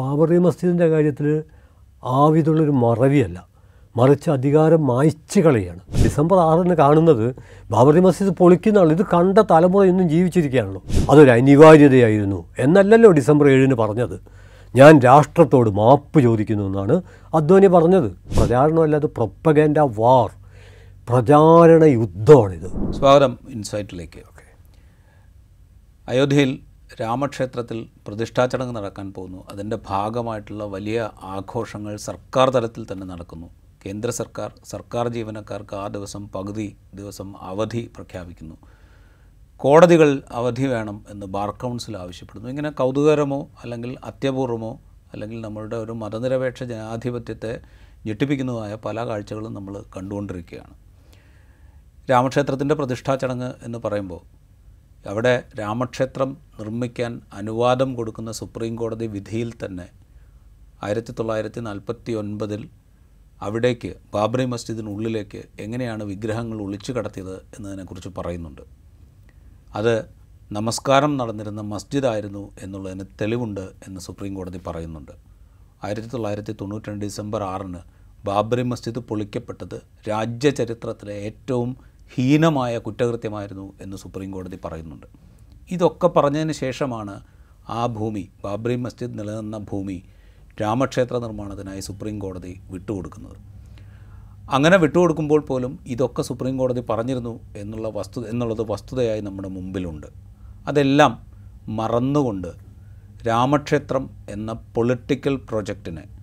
ബാബറി മസ്ജിദിന്റെ കാര്യത്തിൽ ആവിതുള്ളൊരു മറവിയല്ല. മറിച്ച് അധികാരം മായ്ച്ചു കളയാണ് ഡിസംബർ ആറിന് കാണുന്നത് ബാബറി മസ്ജിദ് പൊളിക്കുന്നതാണ് ഇത് കണ്ട തലമുറ ഇന്നും ജീവിച്ചിരിക്കുകയാണല്ലോ. അതൊരു അനിവാര്യതയായിരുന്നു എന്നല്ലല്ലോ ഡിസംബർ ഏഴിന് പറഞ്ഞത്. ഞാൻ രാഷ്ട്രത്തോട് മാപ്പ് ചോദിക്കുന്നു എന്നാണ് അദ്വാനി പറഞ്ഞത്. പ്രചാരണമല്ല അത് പ്രൊപ്പഗേൻഡ വാർ. പ്രചാരണ യുദ്ധമാണിത് സ്വാഗതം ഇൻസൈറ്റിലേക്ക്. അയോധ്യയിൽ രാമക്ഷേത്രത്തിൽ പ്രതിഷ്ഠാ ചടങ്ങ് നടക്കാൻ പോകുന്നു. അതിന്റെ ഭാഗമായിട്ടുള്ള വലിയ ആഘോഷങ്ങൾ സർക്കാർ തലത്തിൽ തന്നെ നടക്കുന്നു. കേന്ദ്ര സർക്കാർ സർക്കാർ ജീവനക്കാർക്ക് ആ ദിവസം പകുതി ദിവസം അവധി പ്രഖ്യാപിക്കുന്നു. കോടതികൾ അവധി വേണം എന്ന് ബാർ കൗൺസിൽ ആവശ്യപ്പെടുന്നു. ഇങ്ങനെ കൗതുകരമോ അല്ലെങ്കിൽ അത്യപൂർവമോ അല്ലെങ്കിൽ നമ്മളുടെ ഒരു മതനിരപേക്ഷ ജനാധിപത്യത്തെ ഞെട്ടിപ്പിക്കുന്നതുമായ പല കാഴ്ചകളും നമ്മൾ കണ്ടുകൊണ്ടിരിക്കുകയാണ്. രാമക്ഷേത്രത്തിന്റെ പ്രതിഷ്ഠാ ചടങ്ങ് എന്ന് പറയുമ്പോൾ അവിടെ രാമക്ഷേത്രം നിർമ്മിക്കാൻ അനുവാദം കൊടുക്കുന്ന സുപ്രീം കോടതി വിധിയിൽ തന്നെ ആയിരത്തി തൊള്ളായിരത്തി നാൽപ്പത്തി ഒൻപതിൽ അവിടേക്ക് ബാബറി മസ്ജിദിനുള്ളിലേക്ക് എങ്ങനെയാണ് വിഗ്രഹങ്ങൾ ഒളിച്ചു കടത്തിയത് എന്നതിനെക്കുറിച്ച് പറയുന്നുണ്ട്. അത് നമസ്കാരം നടന്നിരുന്ന മസ്ജിദായിരുന്നു എന്നുള്ളതിന് തെളിവുണ്ട് എന്ന് സുപ്രീം കോടതി പറയുന്നുണ്ട്. ആയിരത്തി തൊള്ളായിരത്തി തൊണ്ണൂറ്റി രണ്ട് ഡിസംബർ ആറിന് ബാബറി മസ്ജിദ് പൊളിക്കപ്പെട്ടത് രാജ്യചരിത്രത്തിലെ ഏറ്റവും ഹീനമായ കുറ്റകൃത്യമായിരുന്നു എന്ന് സുപ്രീം കോടതി പറയുന്നുണ്ട്. ഇതൊക്കെ പറഞ്ഞതിന് ശേഷമാണ് ആ ഭൂമി ബാബറി മസ്ജിദ് നിലനിന്ന ഭൂമി രാമക്ഷേത്ര നിർമ്മാണത്തിനായി സുപ്രീം കോടതി വിട്ടുകൊടുക്കുന്നത്. അങ്ങനെ വിട്ടുകൊടുക്കുമ്പോൾ പോലും ഇതൊക്കെ സുപ്രീം കോടതി പറഞ്ഞിരുന്നു എന്നുള്ള വസ്തു എന്നുള്ളത് വസ്തുതയായി നമ്മുടെ മുമ്പിലുണ്ട്. അതെല്ലാം മറന്നുകൊണ്ട് രാമക്ഷേത്രം എന്ന പൊളിറ്റിക്കൽ പ്രൊജക്റ്റിനെ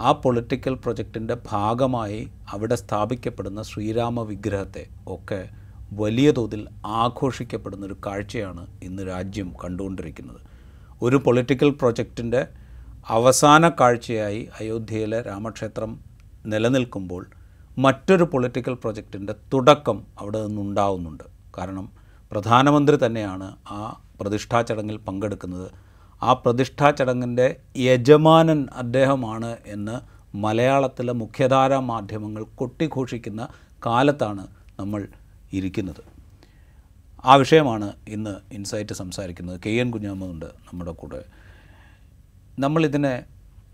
ആ പൊളിറ്റിക്കൽ പ്രൊജക്റ്റിന്റെ ഭാഗമായി അവിടെ സ്ഥാപിക്കപ്പെടുന്ന ശ്രീരാമ വിഗ്രഹത്തെ ഒക്കെ വലിയ തോതിൽ ആഘോഷിക്കപ്പെടുന്ന ഒരു കാഴ്ചയാണ് ഇന്ന് രാജ്യം കണ്ടുകൊണ്ടിരിക്കുന്നത്. ഒരു പൊളിറ്റിക്കൽ പ്രൊജക്റ്റിന്റെ അവസാന കാഴ്ചയായി അയോധ്യയിലെ രാമക്ഷേത്രം നിലനിൽക്കുമ്പോൾ മറ്റൊരു പൊളിറ്റിക്കൽ പ്രൊജക്റ്റിന്റെ തുടക്കം അവിടെ നിന്നുണ്ടാവുന്നുണ്ട്. കാരണം പ്രധാനമന്ത്രി തന്നെയാണ് ആ പ്രതിഷ്ഠാ ചടങ്ങിൽ പങ്കെടുക്കുന്നത് ആ പ്രതിഷ്ഠാ ചടങ്ങിന്റെ യജമാനൻ അദ്ദേഹമാണ് എന്ന് മലയാളത്തിലെ മുഖ്യധാരാ മാധ്യമങ്ങൾ കൊട്ടിഘോഷിക്കുന്ന കാലത്താണ് നമ്മൾ ഇരിക്കുന്നത്. ആ വിഷയമാണ് ഇന്ന് ഇൻസൈറ്റ് സംസാരിക്കുന്നത്. കെ എൻ കുഞ്ഞാമുണ്ട് നമ്മുടെ കൂടെ. നമ്മളിതിനെ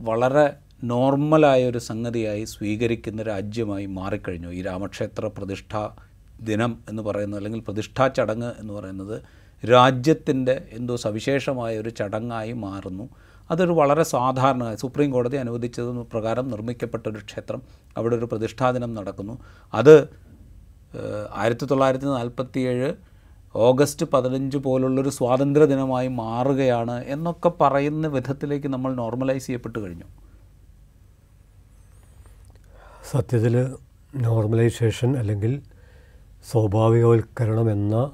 വളരെ നോർമലായ ഒരു സംഗതിയായി സ്വീകരിക്കുന്ന രാജ്യമായി മാറിക്കഴിഞ്ഞു. ഈ രാമക്ഷേത്ര പ്രതിഷ്ഠാ ദിനം എന്ന് പറയുന്നത് അല്ലെങ്കിൽ പ്രതിഷ്ഠാ ചടങ്ങ് എന്ന് പറയുന്നത് രാജ്യത്തിന്റെ എന്തോ സവിശേഷമായ ഒരു ചടങ്ങായി മാറുന്നു. അതൊരു വളരെ സാധാരണ സുപ്രീം കോടതി അനുവദിച്ചത് പ്രകാരം നിർമ്മിക്കപ്പെട്ട ഒരു ക്ഷേത്രം. അവിടെ ഒരു പ്രതിഷ്ഠാദിനം നടക്കുന്നു. അത് ആയിരത്തി തൊള്ളായിരത്തി നാൽപ്പത്തിയേഴ് ഓഗസ്റ്റ് പതിനഞ്ച് പോലുള്ളൊരു സ്വാതന്ത്ര്യ ദിനമായി മാറുകയാണ് എന്നൊക്കെ പറയുന്ന വിധത്തിലേക്ക് നമ്മൾ നോർമലൈസ് ചെയ്യപ്പെട്ട് കഴിഞ്ഞു. സത്യത്തിൽ നോർമലൈസേഷൻ അല്ലെങ്കിൽ സ്വാഭാവികവൽക്കരണം എന്ന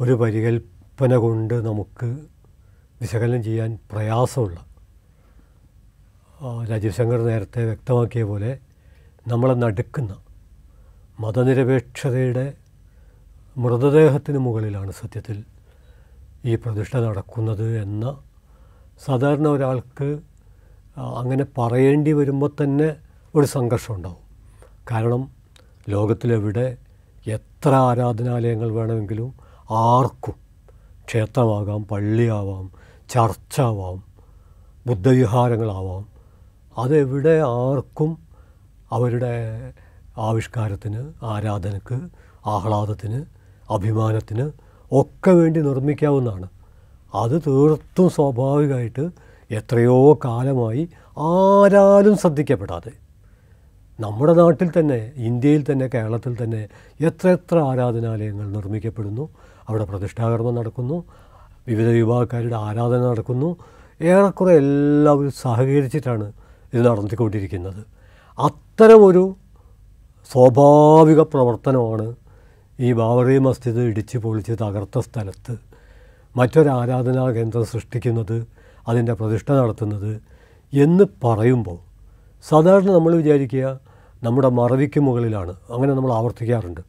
ഒരു പരികൽപ്പന കൊണ്ട് നമുക്ക് വിശകലനം ചെയ്യാൻ പ്രയാസമുള്ള രാജീവ് ശങ്കർ നേരത്തെ വ്യക്തമാക്കിയ പോലെ നമ്മളെ നടുക്കുന്ന മതനിരപേക്ഷതയുടെ മൃതദേഹത്തിന് മുകളിലാണ് സത്യത്തിൽ ഈ പ്രതിഷ്ഠ നടക്കുന്നത് എന്ന സാധാരണ ഒരാൾക്ക് അങ്ങനെ പറയേണ്ടി വരുമ്പോൾ തന്നെ ഒരു സംഘർഷം ഉണ്ടാവും. കാരണം ലോകത്തിലെവിടെ എത്ര ആരാധനാലയങ്ങൾ വേണമെങ്കിലും ആർക്കും ക്ഷേത്രമാകാം പള്ളിയാവാം ചർച്ചാവാം ബുദ്ധവിഹാരങ്ങളാവാം. അതെവിടെ ആർക്കും അവരുടെ ആവിഷ്കാരത്തിന് ആരാധനക്ക് ആഹ്ലാദത്തിന് അഭിമാനത്തിന് ഒക്കെ വേണ്ടി നിർമ്മിക്കാവുന്നതാണ്. അത് തീർത്തും സ്വാഭാവികമായിട്ട് എത്രയോ കാലമായി ആരാലും ശ്രദ്ധിക്കപ്പെടാതെ. നമ്മുടെ നാട്ടിൽ തന്നെ ഇന്ത്യയിൽ തന്നെ കേരളത്തിൽ തന്നെ എത്ര എത്ര ആരാധനാലയങ്ങൾ നിർമ്മിക്കപ്പെടുന്നു അവിടെ പ്രതിഷ്ഠാകർമ്മം നടക്കുന്നു. വിവിധ വിഭാഗക്കാരുടെ ആരാധന നടക്കുന്നു. ഏറെക്കുറെ എല്ലാവരും സഹകരിച്ചിട്ടാണ് ഇത് നടത്തിക്കൊണ്ടിരിക്കുന്നത്. അത്തരമൊരു സ്വാഭാവിക പ്രവർത്തനമാണ് ഈ ബാബറി മസ്ജിദ് ഇടിച്ച് പൊളിച്ച് തകർത്ത സ്ഥലത്ത്. മറ്റൊരു ആരാധനാ കേന്ദ്രം സൃഷ്ടിക്കുന്നത് അതിന്റെ പ്രതിഷ്ഠ നടത്തുന്നത് എന്ന് പറയുമ്പോൾ സാധാരണ നമ്മൾ വിചാരിക്കുക നമ്മുടെ മറവിക്ക് മുകളിലാണ്. അങ്ങനെ നമ്മൾ ആവർത്തിക്കാറുണ്ട്.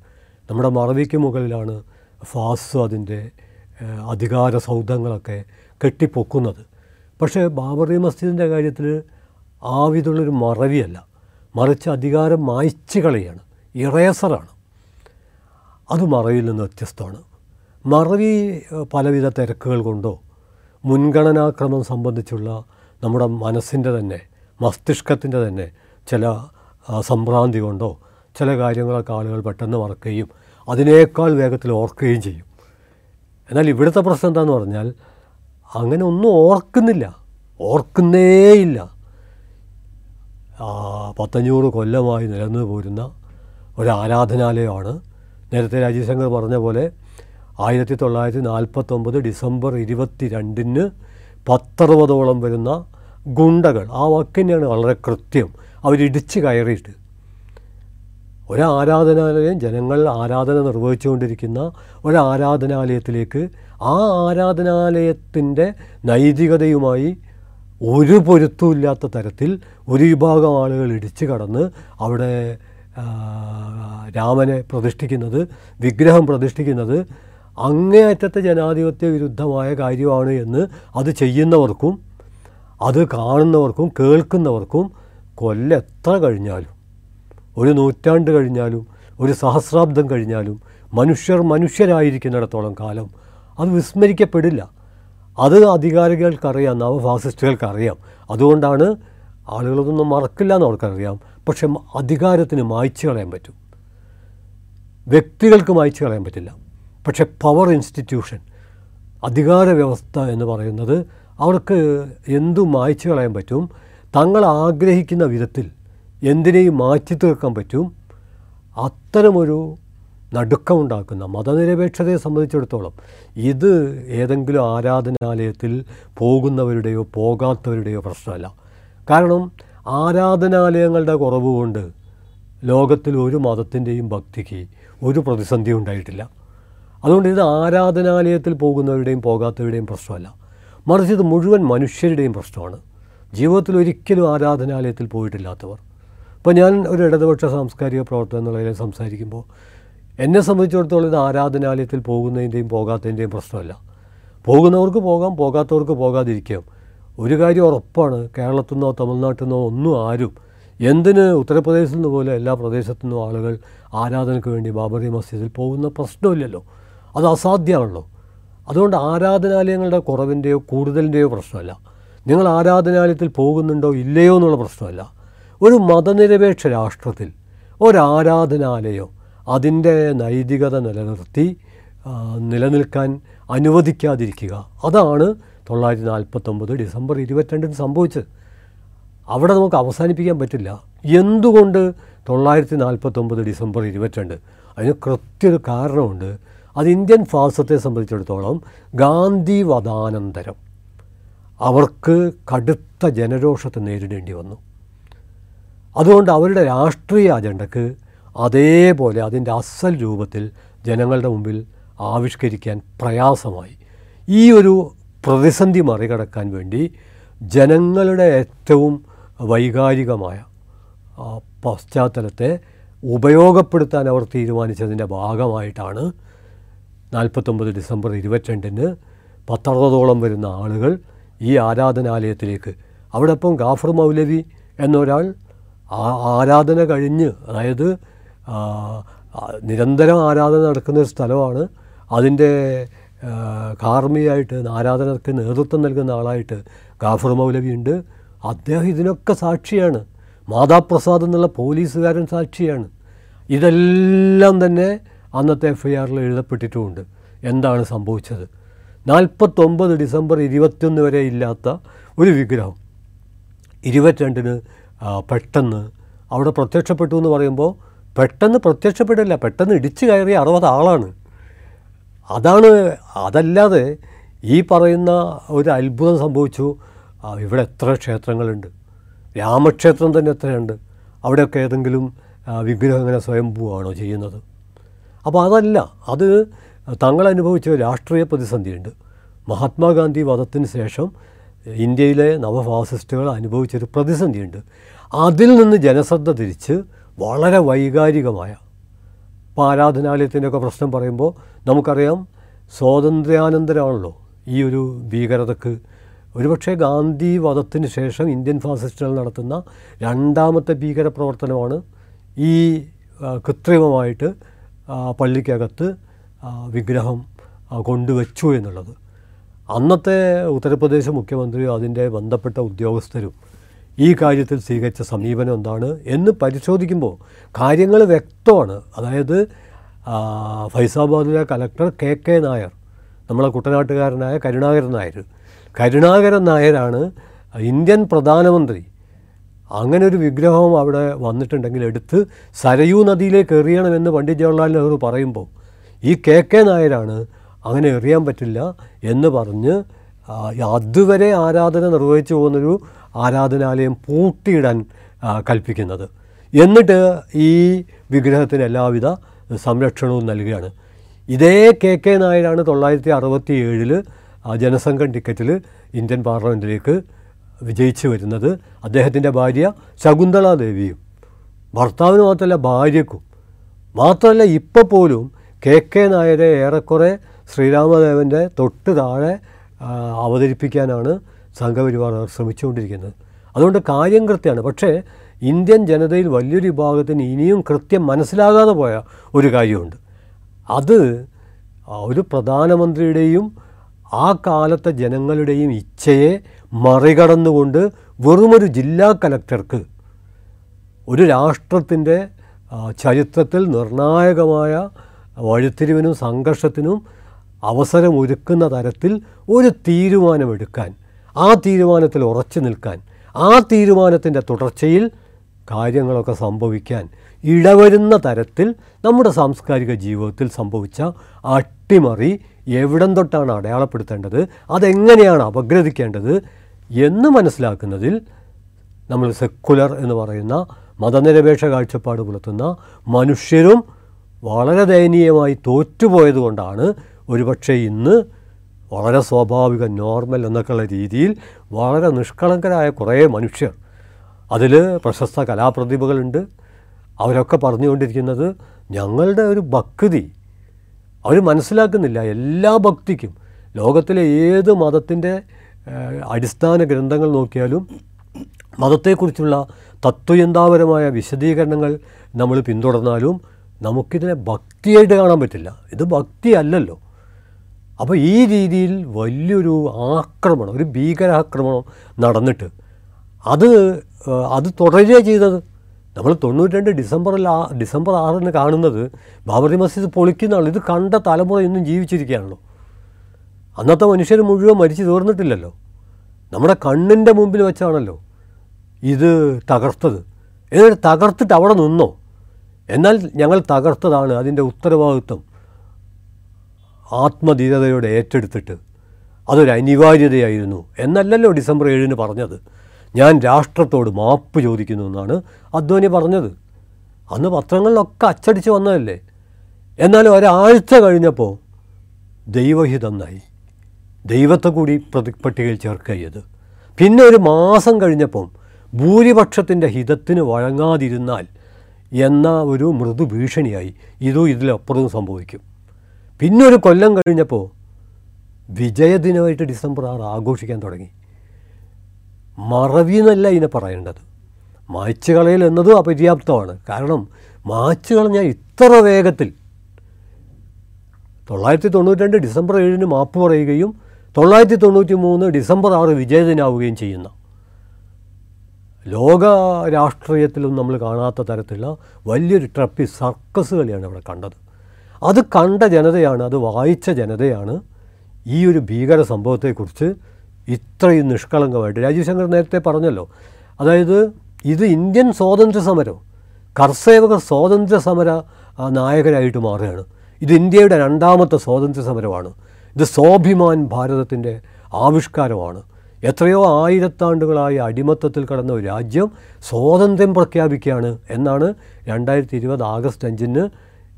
നമ്മുടെ മറവിക്ക് മുകളിലാണ് ഫാസ് അതിന്റെ അധികാര സൗധങ്ങളൊക്കെ കെട്ടിപ്പൊക്കുന്നത്. പക്ഷേ ബാബറി മസ്ജിദിന്റെ കാര്യത്തിൽ ആവിതുള്ളൊരു മറവിയല്ല. മറിച്ച് അധികാരം മായ്ച്ചു കളയാണ്. ഇറേസറാണ്. അത് മറവിയിൽ നിന്ന് വ്യത്യസ്തമാണ്. മറവി പലവിധ തിരക്കുകൾ കൊണ്ടോ മുൻഗണനാക്രമം സംബന്ധിച്ചുള്ള നമ്മുടെ മനസ്സിന്റെ തന്നെ മസ്തിഷ്കത്തിന്റെ തന്നെ ചില സംഭ്രാന്തി കൊണ്ടോ ചില കാര്യങ്ങളൊക്കെ ആളുകൾ പെട്ടെന്ന് മറക്കുകയും അതിനേക്കാൾ വേഗത്തിൽ ഓർക്കുകയും ചെയ്യും. എന്നാൽ ഇവിടുത്തെ പ്രശ്നം എന്താണെന്ന് പറഞ്ഞാൽ അങ്ങനെ ഒന്നും ഓർക്കുന്നില്ല. ഓർക്കുന്നേയില്ല. പത്തഞ്ഞൂറ് കൊല്ലമായി നിലനിന്ന് പോരുന്ന ഒരു ആരാധനാലയമാണ് നേരത്തെ രാജീവ് പറഞ്ഞ പോലെ ആയിരത്തി തൊള്ളായിരത്തി നാൽപ്പത്തൊമ്പത് ഡിസംബർ ഇരുപത്തി രണ്ടിന് പത്തറുപതോളം വരുന്ന ഗുണ്ടകൾ. ആ വാക്കിനെയാണ് വളരെ കൃത്യം. അവരിടിച്ച് കയറിയിട്ട്. ഒരു ആരാധനാലയം ജനങ്ങൾ ആരാധന നിർവഹിച്ചുകൊണ്ടിരിക്കുന്ന ഒരാരാധനാലയത്തിലേക്ക് ആ ആരാധനാലയത്തിന്റെ നൈതികതയുമായി ഒരു പൊരുത്തമില്ലാത്ത തരത്തിൽ ഒരു വിഭാഗം ആളുകൾ ഇടിച്ചു കടന്ന് അവിടെ രാമനെ പ്രതിഷ്ഠിക്കുന്നത് വിഗ്രഹം പ്രതിഷ്ഠിക്കുന്നത് അങ്ങേയറ്റത്തെ ജനാധിപത്യ വിരുദ്ധമായ കാര്യമാണ് എന്ന് അത് ചെയ്യുന്നവർക്കും അത് കാണുന്നവർക്കും കേൾക്കുന്നവർക്കും കൊല്ലെത്ര കഴിഞ്ഞാലും ഒരു നൂറ്റാണ്ട് കഴിഞ്ഞാലും ഒരു സഹസ്രാബ്ദം കഴിഞ്ഞാലും മനുഷ്യർ മനുഷ്യരായിരിക്കുന്നിടത്തോളം കാലം അത് വിസ്മരിക്കപ്പെടില്ല. അത് അധികാരികൾക്കറിയാം നവഫാസിസ്റ്റുകൾക്കറിയാം. അതുകൊണ്ടാണ് ആളുകളതൊന്നും മറക്കില്ല എന്ന് അവർക്കറിയാം. പക്ഷെ അധികാരത്തിന് മായ്ച്ചു കളയാൻ പറ്റും. വ്യക്തികൾക്ക് മായ്ച്ചു കളയാൻ പറ്റില്ല. പക്ഷെ പവർ ഇൻസ്റ്റിറ്റ്യൂഷൻ അധികാര വ്യവസ്ഥ എന്ന് പറയുന്നത് അവർക്ക് എന്തും മായ്ച്ചു കളയാൻ പറ്റും? തങ്ങൾ ആഗ്രഹിക്കുന്ന വിധത്തിൽ എന്തിനേയും മാറ്റി തീർക്കാൻ പറ്റും? അത്തരമൊരു നടുക്കമുണ്ടാക്കുന്ന മതനിരപേക്ഷതയെ സംബന്ധിച്ചിടത്തോളം ഇത് ഏതെങ്കിലും ആരാധനാലയത്തിൽ പോകുന്നവരുടെയോ പോകാത്തവരുടെയോ പ്രശ്നമല്ല. കാരണം ആരാധനാലയങ്ങളുടെ കുറവ് കൊണ്ട് ലോകത്തിൽ ഒരു മതത്തിന്റെയും ഭക്തിക്ക് ഒരു പ്രതിസന്ധി ഉണ്ടായിട്ടില്ല. അതുകൊണ്ട് ഇത് ആരാധനാലയത്തിൽ പോകുന്നവരുടെയും പോകാത്തവരുടെയും പ്രശ്നമല്ല. മറിച്ച് ഇത് മുഴുവൻ മനുഷ്യരുടെയും പ്രശ്നമാണ്. ജീവിതത്തിൽ ഒരിക്കലും ആരാധനാലയത്തിൽ പോയിട്ടില്ലാത്തവർ. ഇപ്പോൾ ഞാൻ ഒരു ഇടതുപക്ഷ സാംസ്കാരിക പ്രവർത്തനം എന്നുള്ളതിൽ സംസാരിക്കുമ്പോൾ എന്നെ സംബന്ധിച്ചിടത്തോളം ഇത് ആരാധനാലയത്തിൽ പോകുന്നതിന്റെയും പോകാത്തതിന്റെയും പ്രശ്നമല്ല. പോകുന്നവർക്ക് പോകാം പോകാത്തവർക്ക് പോകാതിരിക്കാം. ഒരു കാര്യം ഉറപ്പാണ് കേരളത്തിൽ നിന്നോ തമിഴ്നാട്ടിൽ നിന്നോ ഒന്നും ആരും എന്തിന് ഉത്തർപ്രദേശിൽ നിന്ന് പോലെ എല്ലാ പ്രദേശത്തു നിന്നും ആളുകൾ ആരാധനയ്ക്ക് വേണ്ടി ബാബറി മസ്ജിദിൽ പോകുന്ന പ്രശ്നമില്ലല്ലോ. അത് അസാധ്യമാണല്ലോ. അതുകൊണ്ട് ആരാധനാലയങ്ങളുടെ കുറവിന്റെയോ കൂടുതലിന്റെയോ പ്രശ്നമല്ല. നിങ്ങൾ ആരാധനാലയത്തിൽ പോകുന്നുണ്ടോ ഇല്ലയോ എന്നുള്ള പ്രശ്നമല്ല. ഒരു മതനിരപേക്ഷ രാഷ്ട്രത്തിൽ ഒരാരാധനാലയോ അതിന്റെ നൈതികത നിലനിർത്തി നിലനിൽക്കാൻ അനുവദിക്കാതിരിക്കുക. അതാണ് തൊള്ളായിരത്തി നാൽപ്പത്തൊമ്പത് ഡിസംബർ ഇരുപത്തിരണ്ടിന് സംഭവിച്ചത്. അവിടെ നമുക്ക് അവസാനിപ്പിക്കാൻ പറ്റില്ല. എന്തുകൊണ്ട് തൊള്ളായിരത്തി നാൽപ്പത്തൊമ്പത് ഡിസംബർ ഇരുപത്തിരണ്ട്? അതിന് കൃത്യൊരു കാരണമുണ്ട്. അത് ഇന്ത്യൻ ഫാസത്തെ സംബന്ധിച്ചിടത്തോളം ഗാന്ധി വധാനന്തരം. അവർക്ക് കടുത്ത ജനരോഷത്തെ നേരിടേണ്ടി വന്നു. അതുകൊണ്ട് അവരുടെ രാഷ്ട്രീയ അജണ്ടക്ക് അതേപോലെ അതിന്റെ അസൽ രൂപത്തിൽ ജനങ്ങളുടെ മുമ്പിൽ ആവിഷ്കരിക്കാൻ പ്രയാസമായി. ഈ ഒരു പ്രതിസന്ധി മറികടക്കാൻ വേണ്ടി ജനങ്ങളുടെ ഏറ്റവും വൈകാരികമായ പശ്ചാത്തലത്തെ ഉപയോഗപ്പെടുത്താൻ അവർ തീരുമാനിച്ചതിന്റെ ഭാഗമായിട്ടാണ് നാൽപ്പത്തൊമ്പത് ഡിസംബർ ഇരുപത്തിരണ്ടിന് പത്തറുപതോളം വരുന്ന ആളുകൾ ഈ ആരാധനാലയത്തിലേക്ക് അവിടെ ഇപ്പം ഗാഫർ മൗലവി എന്നൊരാൾ ആ ആരാധന കഴിഞ്ഞ് അതായത് നിരന്തരം ആരാധന നടക്കുന്ന ഒരു സ്ഥലമാണ്. അതിന്റെ കാർമിയായിട്ട് ആരാധനക്ക് നേതൃത്വം നൽകുന്ന ആളായിട്ട് ഗാഫർ മൗലവി ഉണ്ട്. അദ്ദേഹം ഇതിനൊക്കെ സാക്ഷിയാണ്. മാതാപ്രസാദ് എന്നുള്ള പോലീസുകാരൻ സാക്ഷിയാണ്. ഇതെല്ലാം തന്നെ അന്നത്തെ എഫ് ഐ ആറിൽ എഴുതപ്പെട്ടിട്ടുമുണ്ട് എന്താണ് സംഭവിച്ചത്? നാൽപ്പത്തൊമ്പത് ഡിസംബർ ഇരുപത്തിയൊന്ന് വരെ ഇല്ലാത്ത ഒരു വിഗ്രഹം. ഇരുപത്തിരണ്ടിന് പെട്ടെന്ന്. അവിടെ പ്രത്യക്ഷപ്പെട്ടു എന്ന് പറയുമ്പോൾ പെട്ടെന്ന് പ്രത്യക്ഷപ്പെടില്ല പെട്ടെന്ന് ഇടിച്ചു കയറിയ അറുപത് ആളാണ്. അതാണ് അതല്ലാതെ ഈ പറയുന്ന ഒരു അത്ഭുതം സംഭവിച്ചു. ഇവിടെ എത്ര ക്ഷേത്രങ്ങളുണ്ട്? രാമക്ഷേത്രം തന്നെ എത്രയുണ്ട്? അവിടെയൊക്കെ ഏതെങ്കിലും വിഗ്രഹം ഇങ്ങനെ സ്വയംഭൂവാണോ ചെയ്യുന്നത്? അപ്പോൾ അതല്ല അത് തങ്ങൾ അനുഭവിച്ച രാഷ്ട്രീയ പ്രതിസന്ധിയുണ്ട്. മഹാത്മാഗാന്ധി വധത്തിന് ശേഷം ഇന്ത്യയിലെ നവഫാസിസ്റ്റുകൾ അനുഭവിച്ചൊരു പ്രതിസന്ധിയുണ്ട്. അതിൽ നിന്ന് ജനശ്രദ്ധ തിരിച്ച് വളരെ വൈകാരികമായ ഇപ്പോൾ ആരാധനാലയത്തിന്റെയൊക്കെ പ്രശ്നം പറയുമ്പോൾ നമുക്കറിയാം സ്വാതന്ത്ര്യാനന്തരമാണല്ലോ ഈ ഒരു ഭീകരതക്ക്. ഒരുപക്ഷെ ഗാന്ധി വധത്തിന് ശേഷം ഇന്ത്യൻ ഫാസിസ്റ്റുകൾ നടത്തുന്ന രണ്ടാമത്തെ ഭീകര പ്രവർത്തനമാണ് ഈ കൃത്രിമമായിട്ട് പള്ളിക്കകത്ത് വിഗ്രഹം കൊണ്ടുവച്ചു എന്നുള്ളത്. അന്നത്തെ ഉത്തർപ്രദേശ് മുഖ്യമന്ത്രിയും അതിന്റെ ബന്ധപ്പെട്ട ഉദ്യോഗസ്ഥരും ഈ കാര്യത്തിൽ സ്വീകരിച്ച സമീപനം എന്താണ് എന്ന് പരിശോധിക്കുമ്പോൾ കാര്യങ്ങൾ വ്യക്തമാണ്. അതായത് ഫൈസാബാദിലെ കലക്ടർ കെ കെ നായർ നമ്മളെ കുട്ടനാട്ടുകാരനായ കരുണാകരൻ നായർ. കരുണാകരൻ നായരാണ് ഇന്ത്യൻ പ്രധാനമന്ത്രി. അങ്ങനെ ഒരു വിഗ്രഹം അവിടെ വന്നിട്ടുണ്ടെങ്കിൽ എടുത്ത് സരയൂ നദിയിലേക്ക് എറിയണമെന്ന് പണ്ഡിറ്റ് ജവഹർലാൽ നെഹ്റു പറയുമ്പോൾ ഈ കെ കെ നായരാണ് അങ്ങനെ എറിയാൻ പറ്റില്ല എന്ന് പറഞ്ഞ് അതുവരെ ആരാധന നിർവഹിച്ചു പോകുന്നൊരു ആരാധനാലയം പൂട്ടിയിടാൻ കൽപ്പിക്കുന്നത്. എന്നിട്ട് ഈ വിഗ്രഹത്തിന് എല്ലാവിധ സംരക്ഷണവും നൽകുകയാണ്. ഇതേ കെ കെ നായരാണ് തൊള്ളായിരത്തി അറുപത്തി ഏഴിൽ ജനസംഘം ടിക്കറ്റിൽ ഇന്ത്യൻ പാർലമെന്റിലേക്ക് വിജയിച്ചു വരുന്നത്. അദ്ദേഹത്തിന്റെ ഭാര്യ ശകുന്തള ദേവിയും ഭർത്താവിന് മാത്രമല്ല ഭാര്യക്കും മാത്രമല്ല ഇപ്പോൾ പോലും കെ കെ നായരെ ഏറെക്കുറെ ശ്രീരാമദേവന്റെ തൊട്ട് താഴെ അവതരിപ്പിക്കാനാണ് സംഘപരിവാർ അവർ ശ്രമിച്ചുകൊണ്ടിരിക്കുന്നത്. അതുകൊണ്ട് കാര്യം കൃത്യമാണ്. പക്ഷേ ഇന്ത്യൻ ജനതയിൽ വലിയൊരു വിഭാഗത്തിന് ഇനിയും കൃത്യം മനസ്സിലാകാതെ പോയ ഒരു കാര്യമുണ്ട്. അത് ഒരു പ്രധാനമന്ത്രിയുടെയും ആ കാലത്തെ ജനങ്ങളുടെയും ഇച്ഛയെ മറികടന്നുകൊണ്ട് വെറുമൊരു ജില്ലാ കലക്ടർക്ക് ഒരു രാഷ്ട്രത്തിന്റെ ചരിത്രത്തിൽ നിർണായകമായ വഴിത്തിരിവിനും സംഘർഷത്തിനും അവസരമൊരുക്കുന്ന തരത്തിൽ ഒരു തീരുമാനമെടുക്കാൻ ആ തീരുമാനത്തിൽ ഉറച്ചു നിൽക്കാൻ ആ തീരുമാനത്തിന്റെ തുടർച്ചയിൽ കാര്യങ്ങളൊക്കെ സംഭവിക്കാൻ ഇടവരുന്ന തരത്തിൽ നമ്മുടെ സാംസ്കാരിക ജീവിതത്തിൽ സംഭവിച്ച അട്ടിമറി എവിടം തൊട്ടാണ് അടയാളപ്പെടുത്തേണ്ടത് അതെങ്ങനെയാണ് അപഗ്രഥിക്കേണ്ടത് എന്ന് മനസ്സിലാക്കുന്നതിൽ നമ്മൾ സെക്കുലർ എന്ന് പറയുന്ന മതനിരപേക്ഷ കാഴ്ചപ്പാട് പുലർത്തുന്ന മനുഷ്യരും വളരെ ദയനീയമായി തോറ്റുപോയതുകൊണ്ടാണ് ഒരുപക്ഷെ ഇന്ന് വളരെ സ്വാഭാവിക നോർമൽ എന്നൊക്കെയുള്ള രീതിയിൽ വളരെ നിഷ്കളങ്കരായ കുറേ മനുഷ്യർ അതിൽ പ്രശസ്ത കലാപ്രതിഭകളുണ്ട്. അവരൊക്കെ പറഞ്ഞുകൊണ്ടിരിക്കുന്നത് ഞങ്ങളുടെ ഒരു ഭക്തി അവർ മനസ്സിലാക്കുന്നില്ല. എല്ലാ ഭക്തിക്കും ലോകത്തിലെ ഏത് മതത്തിന്റെ അടിസ്ഥാന ഗ്രന്ഥങ്ങൾ നോക്കിയാലും മതത്തെക്കുറിച്ചുള്ള തത്വചിന്താപരമായ വിശദീകരണങ്ങൾ നമ്മൾ പിന്തുടർന്നാലും നമുക്കിതിനെ ഭക്തിയായിട്ട് കാണാൻ പറ്റില്ല. ഇത് ഭക്തി അല്ലല്ലോ അപ്പോൾ ഈ രീതിയിൽ വലിയൊരു ആക്രമണം ഒരു ഭീകരാക്രമണം നടന്നിട്ട് അത് അത് തുടരുകയാണ് ചെയ്തത്. നമ്മൾ തൊണ്ണൂറ്റി രണ്ട് ഡിസംബറിൽ ആ ഡിസംബർ ആറിന് കാണുന്നത് ബാബറി മസ്ജിദ് പൊളിക്കുന്നതാണ് ഇത് കണ്ട തലമുറ ഇന്നും ജീവിച്ചിരിക്കുകയാണല്ലോ. അന്നത്തെ മനുഷ്യർ മുഴുവൻ മരിച്ചു തീർന്നിട്ടില്ലല്ലോ. നമ്മുടെ കണ്ണിന്റെ മുമ്പിൽ വെച്ചാണല്ലോ ഇത് തകർത്തത്. എന്നിട്ട് തകർത്തിട്ട് അവിടെ നിന്നോ? എന്നാൽ ഞങ്ങൾ തകർത്തതാണ് അതിന്റെ ഉത്തരവാദിത്വം. ആത്മധീരതയോടെ ഏറ്റെടുത്തിട്ട് അതൊരു അനിവാര്യതയായിരുന്നു എന്നല്ലല്ലോ ഡിസംബർ ഏഴിന് പറഞ്ഞത്. ഞാൻ രാഷ്ട്രത്തോട് മാപ്പ് ചോദിക്കുന്നു എന്നാണ് അദ്വാനി പറഞ്ഞത്. അന്ന് പത്രങ്ങളിലൊക്കെ അച്ചടിച്ച് വന്നതല്ലേ. എന്നാലും ഒരാഴ്ച കഴിഞ്ഞപ്പോൾ ദൈവഹിതം നായി. ദൈവത്തെ കൂടി പ്രതി പട്ടികയിൽ ചേർക്കുക പിന്നെ ഒരു മാസം കഴിഞ്ഞപ്പം ഭൂരിപക്ഷത്തിന്റെ ഹിതത്തിന് വഴങ്ങാതിരുന്നാൽ എന്ന ഒരു മൃദു ഭീഷണിയായി ഇതും ഇതിലപ്പുറവും സംഭവിക്കും. പിന്നെ ഒരു കൊല്ലം കഴിഞ്ഞപ്പോൾ വിജയദിനമായിട്ട് ഡിസംബർ ആറ് ആഘോഷിക്കാൻ തുടങ്ങി. മറവി എന്നല്ല ഇതിനെ പറയേണ്ടത്. മായ്ച്ചു കളയൽ അപര്യാപ്തമാണ്. കാരണം മായ്ച്ചു കളഞ്ഞാൽ ഇത്ര വേഗത്തിൽ തൊള്ളായിരത്തി തൊണ്ണൂറ്റി രണ്ട് ഡിസംബർ ഏഴിന് മാപ്പ് പറയുകയും തൊള്ളായിരത്തി തൊണ്ണൂറ്റി മൂന്ന് ഡിസംബർ ആറ് വിജയദിനാവുകയും ചെയ്യുന്ന ലോക രാഷ്ട്രീയത്തിലും നമ്മൾ കാണാത്ത തരത്തിലുള്ള വലിയൊരു ട്രപ്പി സർക്കസ് കളിയാണ് ഇവിടെ കണ്ടത്. അത് കണ്ട ജനതയാണ് അത് വായിച്ച ജനതയാണ് ഈ ഒരു ഭീകര സംഭവത്തെക്കുറിച്ച് ഇത്രയും നിഷ്കളങ്കമായിട്ട്. രാജീവ് ശങ്കർ നേരത്തെ പറഞ്ഞല്ലോ അതായത് ഇത് ഇന്ത്യൻ സ്വാതന്ത്ര്യ സമരം കർഷകർ സ്വാതന്ത്ര്യ സമര നായകരായിട്ട് മാറുകയാണ്. ഇത് ഇന്ത്യയുടെ രണ്ടാമത്തെ സ്വാതന്ത്ര്യ സമരമാണ്. ഇത് സ്വാഭിമാൻ ഭാരതത്തിന്റെ ആവിഷ്കാരമാണ്. എത്രയോ ആയിരത്താണ്ടുകളായി അടിമത്തത്തിൽ കടന്ന ഒരു രാജ്യം സ്വാതന്ത്ര്യം പ്രഖ്യാപിക്കുകയാണ് എന്നാണ് രണ്ടായിരത്തി ഇരുപത് ആഗസ്റ്റ് അഞ്ചിന്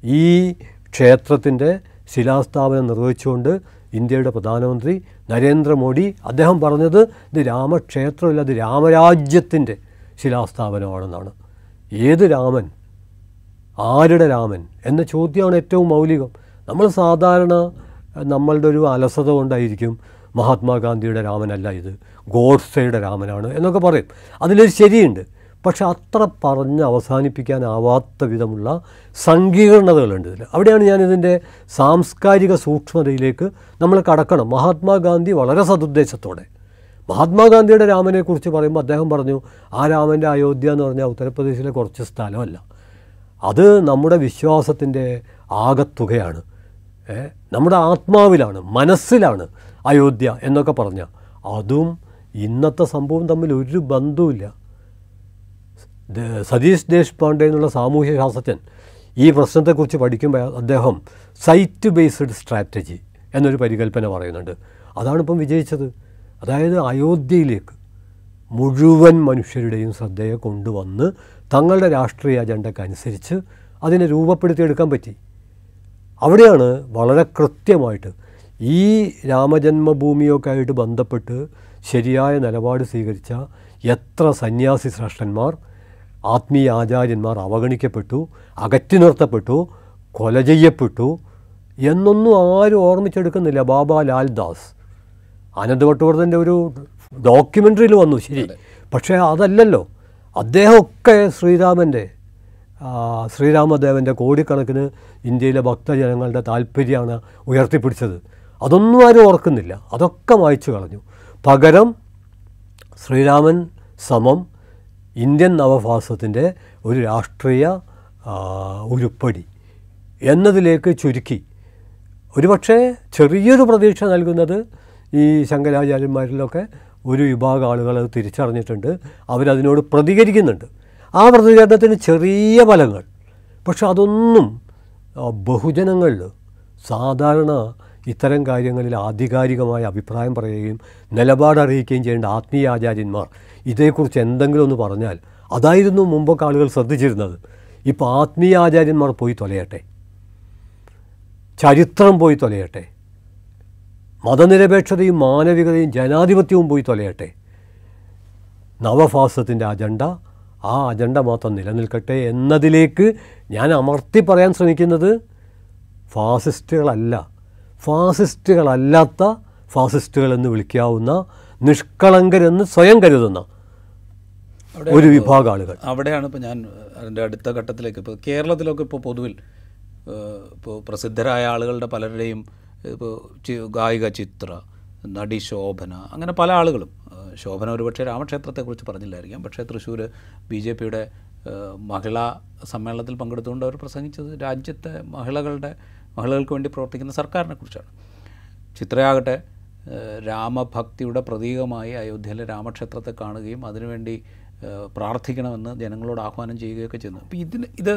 ഈ ക്ഷേത്രത്തിന്റെ ശിലാസ്ഥാപനം നിർവഹിച്ചുകൊണ്ട് ഇന്ത്യയുടെ പ്രധാനമന്ത്രി നരേന്ദ്രമോദി അദ്ദേഹം പറഞ്ഞത് ഇത് രാമക്ഷേത്രമല്ല ഇത് രാമരാജ്യത്തിന്റെ ശിലാസ്ഥാപനമാണെന്നാണ്. ഏത് രാമൻ? ആരുടെ രാമൻ? എന്ന ചോദ്യമാണ് ഏറ്റവും മൗലികം. നമ്മൾ സാധാരണ നമ്മളുടെ ഒരു അലസത കൊണ്ടായിരിക്കും മഹാത്മാഗാന്ധിയുടെ രാമനല്ല ഇത്. ഗോഡ്സയുടെ രാമനാണ് എന്നൊക്കെ പറയും. അതിലൊരു ശരിയുണ്ട്. പക്ഷെ അത്ര പറഞ്ഞ് അവസാനിപ്പിക്കാനാവാത്ത വിധമുള്ള സങ്കീർണതകളുണ്ട് ഇതിൽ അവിടെയാണ് ഞാനിതിന്റെ സാംസ്കാരിക സൂക്ഷ്മതയിലേക്ക് നമ്മൾ കടക്കണം. മഹാത്മാഗാന്ധി വളരെ സതുദ്ദേശത്തോടെ. മഹാത്മാഗാന്ധിയുടെ രാമനെക്കുറിച്ച് പറയുമ്പോൾ അദ്ദേഹം പറഞ്ഞു ആ രാമന്റെ അയോധ്യ എന്ന് പറഞ്ഞാൽ ഉത്തർപ്രദേശിലെ കുറച്ച് സ്ഥലമല്ല. അത് നമ്മുടെ വിശ്വാസത്തിന്റെ ആകത്തുകയാണ്. നമ്മുടെ ആത്മാവിലാണ് മനസ്സിലാണ് അയോധ്യ എന്നൊക്കെ പറഞ്ഞാൽ അതും ഇന്നത്തെ സംഭവം തമ്മിൽ ഒരു ബന്ധവുമില്ല. സതീഷ് ദേശ്പാണ്ഡെ എന്നുള്ള സാമൂഹ്യ ശാസ്ത്രജ്ഞൻ ഈ പ്രശ്നത്തെക്കുറിച്ച് പഠിക്കുമ്പോൾ അദ്ദേഹം സൈറ്റ് ബേസ്ഡ് സ്ട്രാറ്റജി എന്നൊരു പരികല്പന പറയുന്നുണ്ട്. അതാണ് ഇപ്പം വിജയിച്ചത്. അതായത് അയോധ്യയിലേക്ക് മുഴുവൻ മനുഷ്യരുടെയും ശ്രദ്ധയെ കൊണ്ടുവന്ന് തങ്ങളുടെ രാഷ്ട്രീയ അജണ്ടക്കനുസരിച്ച് അതിനെ രൂപപ്പെടുത്തിയെടുക്കാൻ പറ്റി. അവിടെയാണ് വളരെ കൃത്യമായിട്ട് ഈ രാമജന്മഭൂമിയൊക്കെ ആയിട്ട് ബന്ധപ്പെട്ട് ശരിയായ നിലപാട് സ്വീകരിച്ച എത്ര സന്യാസി ശ്രേഷ്ഠന്മാർ ആത്മീയ ആചാര്യന്മാർ അവഗണിക്കപ്പെട്ടു അകറ്റി നിർത്തപ്പെട്ടു കൊല ചെയ്യപ്പെട്ടു എന്നൊന്നും ആരും ഓർമ്മിച്ചെടുക്കുന്നില്ല. ബാബ ലാൽദാസ് ആനന്ദ് ഭട്ടവർദ്ധന്റെ ഒരു ഡോക്യുമെന്ററിയിൽ വന്നു ശരി. പക്ഷേ അതല്ലല്ലോ. അദ്ദേഹമൊക്കെ ശ്രീരാമന്റെ ശ്രീരാമദേവന്റെ കോടിക്കണക്കിന് ഇന്ത്യയിലെ ഭക്തജനങ്ങളുടെ താല്പര്യമാണ് ഉയർത്തിപ്പിടിച്ചത്. അതൊന്നും ആരും ഓർക്കുന്നില്ല. അതൊക്കെ മായ്ച്ചു കളഞ്ഞു. പകരം ശ്രീരാമൻ സമം ഇന്ത്യൻ നവഭാസത്തിന്റെ ഒരു രാഷ്ട്രീയ ഉരുപ്പടി എന്നതിലേക്ക് ചുരുക്കി. ഒരുപക്ഷെ ചെറിയൊരു പ്രതീക്ഷ നൽകുന്നത് ഈ ശങ്കരാചാര്യന്മാരിലൊക്കെ ഒരു വിഭാഗം ആളുകൾ അത് തിരിച്ചറിഞ്ഞിട്ടുണ്ട്. അവരതിനോട് പ്രതികരിക്കുന്നുണ്ട്. ആ പ്രതികരണത്തിന് ചെറിയ ഫലങ്ങൾ. പക്ഷെ അതൊന്നും ബഹുജനങ്ങളിൽ സാധാരണ ഇത്തരം കാര്യങ്ങളിൽ ആധികാരികമായ അഭിപ്രായം പറയുകയും നിലപാടറിയിക്കുകയും ചെയ്യേണ്ട ആത്മീയ ആചാര്യന്മാർ ഇതേക്കുറിച്ച് എന്തെങ്കിലും ഒന്ന് പറഞ്ഞാൽ അതായിരുന്നു മുമ്പൊക്കെ ആളുകൾ ശ്രദ്ധിച്ചിരുന്നത്. ഇപ്പോൾ ആത്മീയ ആചാര്യന്മാർ പോയി തൊലയട്ടെ. ചരിത്രം പോയി തൊലയട്ടെ. മതനിരപേക്ഷതയും മാനവികതയും ജനാധിപത്യവും പോയി തൊലയട്ടെ. നവഫാസത്തിന്റെ അജണ്ട ആ അജണ്ട മാത്രം നിലനിൽക്കട്ടെ എന്നതിലേക്ക് ഞാൻ അമർത്തി പറയാൻ ശ്രമിക്കുന്നത് ഫാസിസ്റ്റുകളല്ല. ഫാസിസ്റ്റുകളല്ലാത്ത ഫാസിസ്റ്റുകളെന്ന് വിളിക്കാവുന്ന നിഷ്കളങ്കരെന്ന് സ്വയം കരുതുന്ന ഒരു വിഭാഗ ആളുകൾ അവിടെയാണ് ഇപ്പോൾ ഞാൻ അതിന്റെ അടുത്ത ഘട്ടത്തിലേക്ക് ഇപ്പോൾ കേരളത്തിലൊക്കെ ഇപ്പോൾ പൊതുവിൽ ഇപ്പോൾ പ്രസിദ്ധരായ ആളുകളുടെ പലരുടെയും ഇപ്പോൾ ഗായിക ചിത്ര നടി ശോഭന അങ്ങനെ പല ആളുകളും ശോഭന ഒരുപക്ഷെ രാമക്ഷേത്രത്തെക്കുറിച്ച് പറഞ്ഞില്ലായിരിക്കാം. പക്ഷേ തൃശ്ശൂർ ബി ജെ പിയുടെ മഹിളാ സമ്മേളനത്തിൽ പങ്കെടുത്തുകൊണ്ട് അവർ പ്രസംഗിച്ചത് രാജ്യത്തെ മഹിളകളുടെ മഹിളകൾക്ക് വേണ്ടി പ്രവർത്തിക്കുന്ന സർക്കാരിനെ കുറിച്ചാണ്. ചിത്രയാകട്ടെ രാമഭക്തിയുടെ പ്രതീകമായി അയോധ്യയിലെ രാമക്ഷേത്രത്തെ കാണുകയും അതിനുവേണ്ടി പ്രാർത്ഥിക്കണമെന്ന് ജനങ്ങളോട് ആഹ്വാനം ചെയ്യുകയൊക്കെ ചെയ്യുന്നു. അപ്പോൾ ഇതിന് ഇത്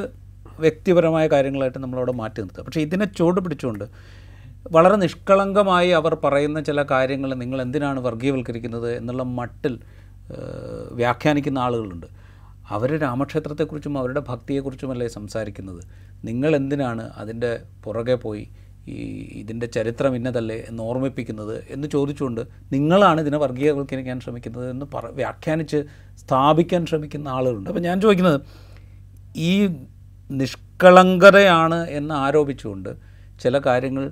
വ്യക്തിപരമായ കാര്യങ്ങളായിട്ട് നമ്മളവിടെ മാറ്റി നിർത്തുക. പക്ഷേ ഇതിനെ ചുവട് പിടിച്ചുകൊണ്ട് വളരെ നിഷ്കളങ്കമായി അവർ പറയുന്ന ചില കാര്യങ്ങൾ നിങ്ങൾ എന്തിനാണ് വർഗീയവൽക്കരിക്കുന്നത് എന്നുള്ള മട്ടിൽ വ്യാഖ്യാനിക്കുന്ന ആളുകളുണ്ട്. അവർ രാമക്ഷേത്രത്തെക്കുറിച്ചും അവരുടെ ഭക്തിയെക്കുറിച്ചുമല്ലേ സംസാരിക്കുന്നത്? നിങ്ങൾ എന്തിനാണ് അതിന്റെ പുറകെ പോയി ഈ ഇതിന്റെ ചരിത്രം ഇന്നതല്ലേ എന്ന് ഓർമ്മിപ്പിക്കുന്നത് എന്ന് ചോദിച്ചുകൊണ്ട് നിങ്ങളാണ് ഇതിനെ വർഗീയവൽക്കരിക്കാൻ ശ്രമിക്കുന്നത് എന്ന് പറ വ്യാഖ്യാനിച്ച് സ്ഥാപിക്കാൻ ശ്രമിക്കുന്ന ആളുകളുണ്ട്. അപ്പോൾ ഞാൻ ചോദിക്കുന്നത് ഈ നിഷ്കളങ്കരയാണ് എന്ന് ആരോപിച്ചുകൊണ്ട് ചില കാര്യങ്ങൾ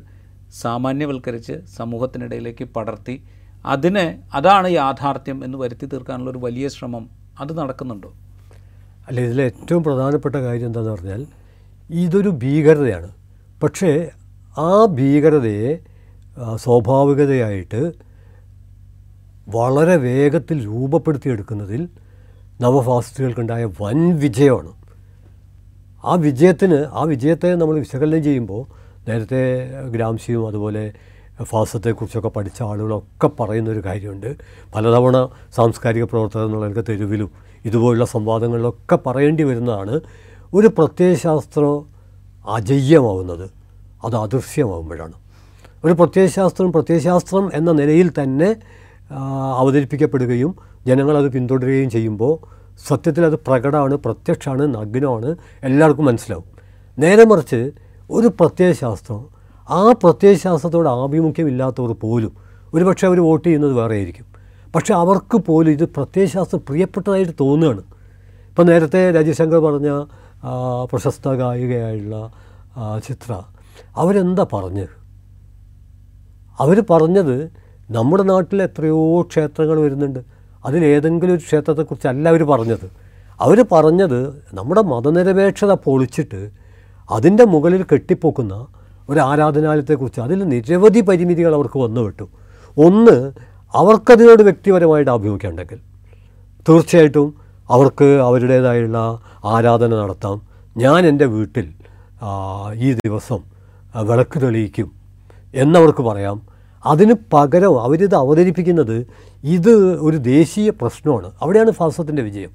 സാമാന്യവൽക്കരിച്ച് സമൂഹത്തിനിടയിലേക്ക് പടർത്തി അതിനെ അതാണ് യാഥാർത്ഥ്യം എന്ന് വരുത്തി തീർക്കാനുള്ള ഒരു വലിയ ശ്രമം അത് നടക്കുന്നുണ്ടോ? അല്ല ഇതിലെ ഏറ്റവും പ്രധാനപ്പെട്ട കാര്യം എന്താണെന്ന് പറഞ്ഞാൽ ഇതൊരു ഭീകരതയാണ്. പക്ഷേ ആ ഭീകരതയെ സ്വാഭാവികതയായിട്ട് വളരെ വേഗത്തിൽ രൂപപ്പെടുത്തിയെടുക്കുന്നതിൽ നവഫാസിസ്റ്റുകൾക്കുണ്ടായ വൻ വിജയമാണ്. ആ വിജയത്തിന് ആ വിജയത്തെ നമ്മൾ വിശകലനം ചെയ്യുമ്പോൾ നേരത്തെ ഗ്രാംസിയും അതുപോലെ ഫാസത്തെക്കുറിച്ചൊക്കെ പഠിച്ച ആളുകളൊക്കെ പറയുന്നൊരു കാര്യമുണ്ട്. പലതവണ സാംസ്കാരിക പ്രവർത്തകർ എന്നുള്ളവർക്ക് തെരുവിലും ഇതുപോലുള്ള സംവാദങ്ങളിലൊക്കെ പറയേണ്ടി വരുന്നതാണ് ഒരു പ്രത്യയശാസ്ത്രം അജയ്യമാവുന്നത്. അത് അദൃശ്യമാകുമ്പോഴാണ് ഒരു പ്രത്യയശാസ്ത്രം പ്രത്യയശാസ്ത്രം എന്ന നിലയിൽ തന്നെ അവതരിപ്പിക്കപ്പെടുകയും ജനങ്ങളത് പിന്തുടരുകയും ചെയ്യുമ്പോൾ സത്യത്തിൽ അത് പ്രകടമാണ് പ്രത്യക്ഷമാണ് നഗ്നമാണ് എല്ലാവർക്കും മനസ്സിലാവും. നേരെ മറിച്ച് ഒരു പ്രത്യയശാസ്ത്രം ആ പ്രത്യയശാസ്ത്രത്തോട് ആഭിമുഖ്യമില്ലാത്തവർ പോലും ഒരുപക്ഷെ അവർ വോട്ട് ചെയ്യുന്നത് വേറെ ആയിരിക്കും പക്ഷേ അവർക്ക് പോലും ഇത് പ്രത്യയശാസ്ത്രം പ്രിയപ്പെട്ടതായിട്ട് തോന്നുകയാണ്. ഇപ്പം നേരത്തെ രജിശങ്കർ പറഞ്ഞ പ്രശസ്ത ഗായികയായുള്ള ചിത്ര. അവരെന്താ പറഞ്ഞത് അവർ പറഞ്ഞത് നമ്മുടെ നാട്ടിൽ എത്രയോ ക്ഷേത്രങ്ങൾ വരുന്നുണ്ട്. അതിലേതെങ്കിലും ഒരു ക്ഷേത്രത്തെക്കുറിച്ചല്ല അവർ പറഞ്ഞത്. അവർ പറഞ്ഞത് നമ്മുടെ മതനിരപേക്ഷത പൊളിച്ചിട്ട് അതിന്റെ മുകളിൽ കെട്ടിപ്പൊക്കുന്ന ഒരു ആരാധനാലയത്തെക്കുറിച്ച് അതിൽ നിരവധി പരിമിതികൾ അവർക്ക് വന്നു വിട്ടു. ഒന്ന് അവർക്കതിനോട് വ്യക്തിപരമായിട്ട് ആഭിമുഖ്യം ഉണ്ടെങ്കിൽ. തീർച്ചയായിട്ടും അവർക്ക് അവരുടേതായുള്ള ആരാധന നടത്താം. ഞാൻ എന്റെ വീട്ടിൽ ഈ ദിവസം വിളക്ക് തെളിയിക്കും എന്നവർക്ക് പറയാം. അതിന് പകരം അവരിത് അവതരിപ്പിക്കുന്നത് ഇത് ഒരു ദേശീയ പ്രശ്നമാണ്. അവിടെയാണ് ഫാസത്തിന്റെ വിജയം.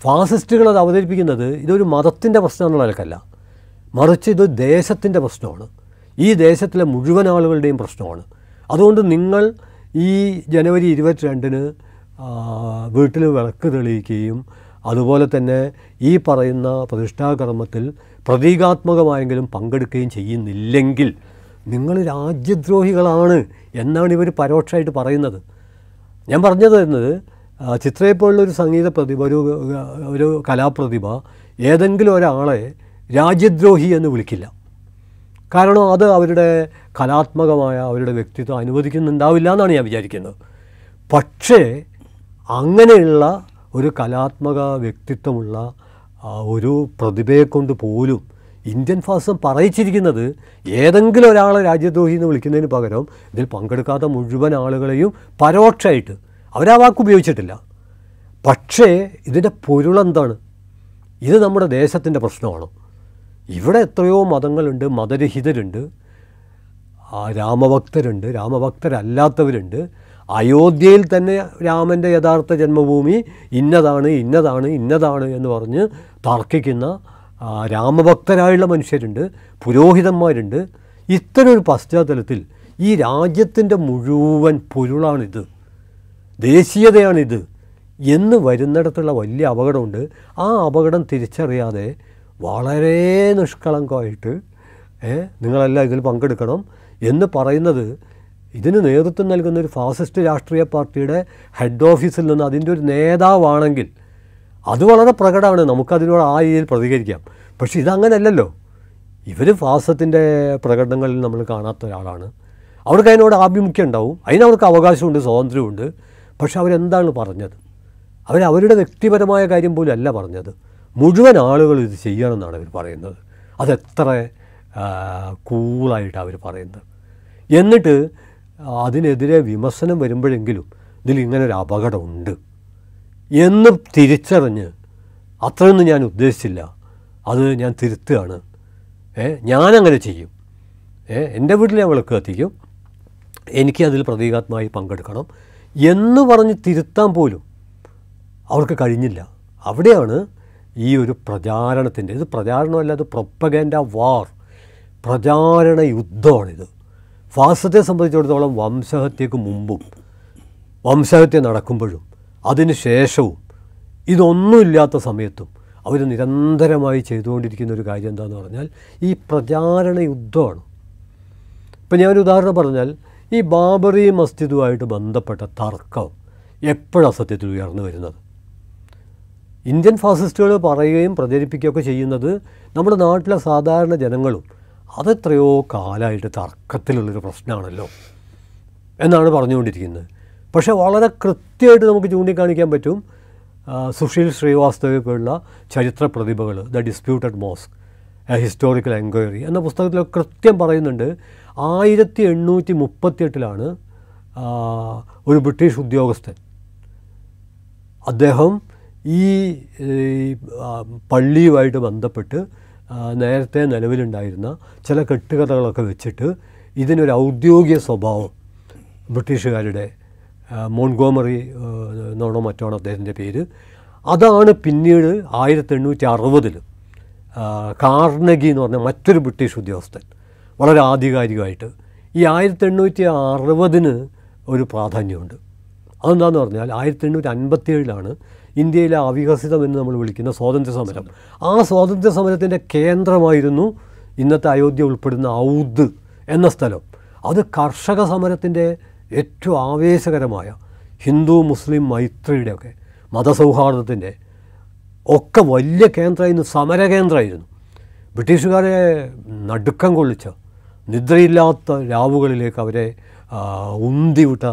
ഫാസിസ്റ്റുകൾ അത് അവതരിപ്പിക്കുന്നത് ഇതൊരു മതത്തിന്റെ പ്രശ്നം എന്നുള്ള മറിച്ച് ഇത് ദേശത്തിന്റെ പ്രശ്നമാണ്. ഈ ദേശത്തിലെ മുഴുവൻ ആളുകളുടെയും പ്രശ്നമാണ്. അതുകൊണ്ട് നിങ്ങൾ ഈ ജനുവരി ഇരുപത്തിരണ്ടിന് വീട്ടിൽ വിളക്ക് തെളിയിക്കുകയും അതുപോലെ തന്നെ ഈ പറയുന്ന പ്രതിഷ്ഠാകർമ്മത്തിൽ പ്രതീകാത്മകമായെങ്കിലും പങ്കെടുക്കുകയും ചെയ്യുന്നില്ലെങ്കിൽ നിങ്ങൾ രാജ്യദ്രോഹികളാണ് എന്നാണ് ഇവർ പരോക്ഷമായിട്ട് പറയുന്നത്. ഞാൻ പറഞ്ഞത് എന്നത് ചിത്രയെ ചിത്രയെപ്പോലുള്ള ഒരു സംഗീത പ്രതിഭ ഒരു ഒരു കലാപ്രതിഭ ഏതെങ്കിലും ഒരാളെ രാജ്യദ്രോഹി എന്ന് വിളിക്കില്ല. കാരണം അത് അവരുടെ കലാത്മകമായ അവരുടെ വ്യക്തിത്വം അനുവദിക്കുന്നുണ്ടാവില്ല എന്നാണ് ഞാൻ വിചാരിക്കുന്നത്. പക്ഷേ അങ്ങനെയുള്ള ഒരു കലാത്മക വ്യക്തിത്വമുള്ള ഒരു പ്രതിഭയെ കൊണ്ട് പോലും ഇന്ത്യൻ ഫാസം പറയിച്ചിരിക്കുന്നത് ഏതെങ്കിലും ഒരാളെ രാജ്യദ്രോഹി എന്ന് വിളിക്കുന്നതിന് പകരം ഇതിൽ പങ്കെടുക്കാത്ത മുഴുവൻ ആളുകളെയും പരോക്ഷമായിട്ട് അവരാ വാക്ക് ഉപയോഗിച്ചിട്ടില്ല. പക്ഷേ ഇതിന്റെ പൊരുളെന്താണ് ഇത് നമ്മുടെ ദേശത്തിന്റെ പ്രശ്നമാണ്. ഇവിടെ എത്രയോ മതങ്ങളുണ്ട് മതരഹിതരുണ്ട് രാമഭക്തരുണ്ട് രാമഭക്തരല്ലാത്തവരുണ്ട്. അയോധ്യയിൽ തന്നെ രാമന്റെ യഥാർത്ഥ ജന്മഭൂമി ഇന്നതാണ് ഇന്നതാണ് ഇന്നതാണ് എന്ന് പറഞ്ഞ് തർക്കിക്കുന്ന രാമഭക്തരായുള്ള മനുഷ്യരുണ്ട് പുരോഹിതന്മാരുണ്ട്. ഇത്തരം ഒരു പശ്ചാത്തലത്തിൽ ഈ രാജ്യത്തിന്റെ മുഴുവൻ പൊരുളാണിത്. ദേശീയതയാണിത്. എന്ന് വരുന്നിടത്തുള്ള വലിയ അപകടമുണ്ട്. ആ അപകടം തിരിച്ചറിയാതെ വളരെ നിഷ്കളങ്കമായിട്ട് നിങ്ങളെല്ലാം ഇതിൽ പങ്കെടുക്കണം എന്ന് പറയുന്നത് ഇതിന് നേതൃത്വം നൽകുന്ന ഒരു ഫാസിസ്റ്റ് രാഷ്ട്രീയ പാർട്ടിയുടെ ഹെഡ് ഓഫീസിൽ നിന്ന് അതിന്റെ ഒരു നേതാവാണെങ്കിൽ അത് വളരെ പ്രകടമാണ്. നമുക്കതിനോട് ആ രീതിയിൽ പ്രതികരിക്കാം. പക്ഷേ ഇതങ്ങനല്ലല്ലോ. ഇവർ ഫാസത്തിന്റെ പ്രകടനങ്ങളിൽ നമ്മൾ കാണാത്ത ഒരാളാണ്. അവർക്ക് അതിനോട് ആഭിമുഖ്യം ഉണ്ടാവും. അതിനവർക്ക് അവകാശമുണ്ട് സ്വാതന്ത്ര്യമുണ്ട്. പക്ഷെ അവരെന്താണ് പറഞ്ഞത്? അവർ അവരുടെ വ്യക്തിപരമായ കാര്യം പോലും അല്ല പറഞ്ഞത്. മുഴുവൻ ആളുകൾ ഇത് ചെയ്യണമെന്നാണ് അവർ പറയുന്നത്. അതെത്ര കൂളായിട്ടാണ് അവർ പറയുന്നത്. എന്നിട്ട് അതിനെതിരെ വിമർശനം വരുമ്പോഴെങ്കിലും ഇതിൽ ഇങ്ങനെ ഒരു അപകടമുണ്ട്. എന്ന് തിരിച്ചറിഞ്ഞ് അത്രയൊന്നും ഞാൻ ഉദ്ദേശിച്ചില്ല. അത് ഞാൻ തിരുത്തുകയാണ്. ഏ ഞാനങ്ങനെ ചെയ്യും. ഏ എന്റെ വീട്ടിൽ ഞാൻ വിളക്ക് കത്തിക്കും. എനിക്ക് അതിൽ പ്രതീകാത്മായി പങ്കെടുക്കണം എന്ന് പറഞ്ഞ് തിരുത്താൻ പോലും അവർക്ക് കഴിഞ്ഞില്ല. അവിടെയാണ് ഈ ഒരു പ്രചാരണത്തിന്റെ ഇത് പ്രചാരണമല്ല അത് പ്രൊപ്പഗൻഡ വാർ പ്രചാരണ യുദ്ധമാണിത്. ഫാസത്തെ സംബന്ധിച്ചിടത്തോളം വംശഹത്യക്ക് മുമ്പും വംശഹത്യ നടക്കുമ്പോഴും അതിന് ശേഷവും ഇതൊന്നുമില്ലാത്ത സമയത്തും അവർ നിരന്തരമായി ചെയ്തുകൊണ്ടിരിക്കുന്ന ഒരു കാര്യം എന്താണെന്ന് പറഞ്ഞാൽ ഈ പ്രചാരണ യുദ്ധമാണ്. ഇപ്പം ഞാനൊരു ഉദാഹരണം പറഞ്ഞാൽ ഈ ബാബറി മസ്ജിദുമായിട്ട് ബന്ധപ്പെട്ട തർക്കം എപ്പോഴാണ് സത്യത്തിൽ ഉയർന്നു വരുന്നത്? ഇന്ത്യൻ ഫാസിസ്റ്റുകൾ പറയുകയും പ്രചരിപ്പിക്കുകയൊക്കെ ചെയ്യുന്നത് നമ്മുടെ നാട്ടിലെ സാധാരണ ജനങ്ങളും അതെത്രയോ കാലമായിട്ട് തർക്കത്തിലുള്ളൊരു പ്രശ്നമാണല്ലോ എന്നാണ് പറഞ്ഞുകൊണ്ടിരിക്കുന്നത്. പക്ഷേ വളരെ കൃത്യമായിട്ട് നമുക്ക് ചൂണ്ടിക്കാണിക്കാൻ പറ്റും സുഷീൽ ശ്രീവാസ്തവയെ പോലുള്ള ചരിത്ര പ്രതിഭകൾ the disputed mosque a historical enquiry എന്ന പുസ്തകത്തിൽ കൃത്യം പറയുന്നുണ്ട് ആയിരത്തി എണ്ണൂറ്റി മുപ്പത്തിയെട്ടിലാണ് ഒരു ബ്രിട്ടീഷ് ഉദ്യോഗസ്ഥൻ അദ്ദേഹം ഈ പള്ളിയുമായിട്ട് ബന്ധപ്പെട്ട് നേരത്തെ നിലവിലുണ്ടായിരുന്ന ചില കെട്ടുകഥകളൊക്കെ വെച്ചിട്ട് ഇതിനൊരു ഔദ്യോഗിക സ്വഭാവം ബ്രിട്ടീഷുകാരുടെ മോൺഗോമറി എന്നാണോ മറ്റാണോ അദ്ദേഹത്തിന്റെ പേര്. അതാണ് പിന്നീട് ആയിരത്തി എണ്ണൂറ്റി അറുപതിൽ കാർണഗി എന്ന് പറഞ്ഞ മറ്റൊരു ബ്രിട്ടീഷ് ഉദ്യോഗസ്ഥൻ വളരെ ആധികാരികമായിട്ട് ഈ ആയിരത്തി എണ്ണൂറ്റി അറുപതിന് ഒരു പ്രാധാന്യമുണ്ട്. അതെന്താന്ന് പറഞ്ഞാൽ ആയിരത്തി എണ്ണൂറ്റി അൻപത്തി ഏഴിലാണ് ഇന്ത്യയിലെ അവികസിതം എന്ന് നമ്മൾ വിളിക്കുന്ന സ്വാതന്ത്ര്യ സമരം ആ സ്വാതന്ത്ര്യ സമരത്തിന്റെ കേന്ദ്രമായിരുന്നു ഇന്നത്തെ അയോധ്യ ഉൾപ്പെടുന്ന ഔദ് എന്ന സ്ഥലം. അത് കർഷക സമരത്തിന്റെ ഏറ്റവും ആവേശകരമായ ഹിന്ദു മുസ്ലിം മൈത്രിയുടെ മൈത്രിയുടെയൊക്കെ മതസൗഹാർദ്ദത്തിന്റെ ഒക്കെ വലിയ കേന്ദ്രമായിരുന്നു സമരകേന്ദ്രമായിരുന്നു. ബ്രിട്ടീഷുകാരെ നടുക്കം കൊള്ളിച്ച നിദ്രയില്ലാത്ത രാവുകളിലേക്ക് അവരെ ഉന്തിവിട്ട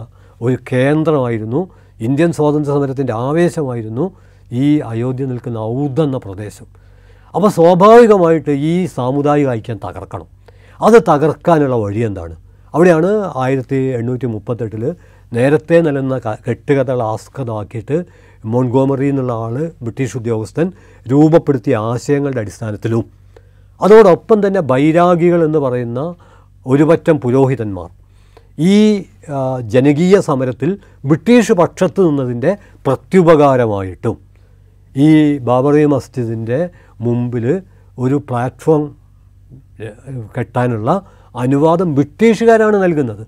ഒരു കേന്ദ്രമായിരുന്നു ഇന്ത്യൻ സ്വാതന്ത്ര്യ സമരത്തിന്റെ ആവേശമായിരുന്നു ഈ അയോധ്യ നിൽക്കുന്ന ഔദ് എന്ന പ്രദേശം. അപ്പോൾ സ്വാഭാവികമായിട്ട് ഈ സാമുദായിക ഐക്യം തകർക്കണം. അത് തകർക്കാനുള്ള വഴി എന്താണ്? അവിടെയാണ് ആയിരത്തി എണ്ണൂറ്റി മുപ്പത്തെട്ടിൽ നേരത്തെ നിലനിന്ന കെട്ടുകഥകൾ ആസ്കതമാക്കിയിട്ട് മോൺഗോമറി എന്നുള്ള ആൾ ബ്രിട്ടീഷ് ഉദ്യോഗസ്ഥൻ രൂപപ്പെടുത്തിയ ആശയങ്ങളുടെ അടിസ്ഥാനത്തിലും. അതോടൊപ്പം തന്നെ ബൈരാഗികൾ എന്ന് പറയുന്ന ഒരുപറ്റം പുരോഹിതന്മാർ. ഈ ജനകീയ സമരത്തിൽ ബ്രിട്ടീഷ് പക്ഷത്ത് നിന്നതിന്റെ പ്രത്യുപകാരമായിട്ടും ഈ ബാബറി മസ്ജിദിന്റെ മുമ്പിൽ ഒരു പ്ലാറ്റ്ഫോം കെട്ടാനുള്ള അനുവാദം ബ്രിട്ടീഷുകാരാണ് നൽകുന്നത്.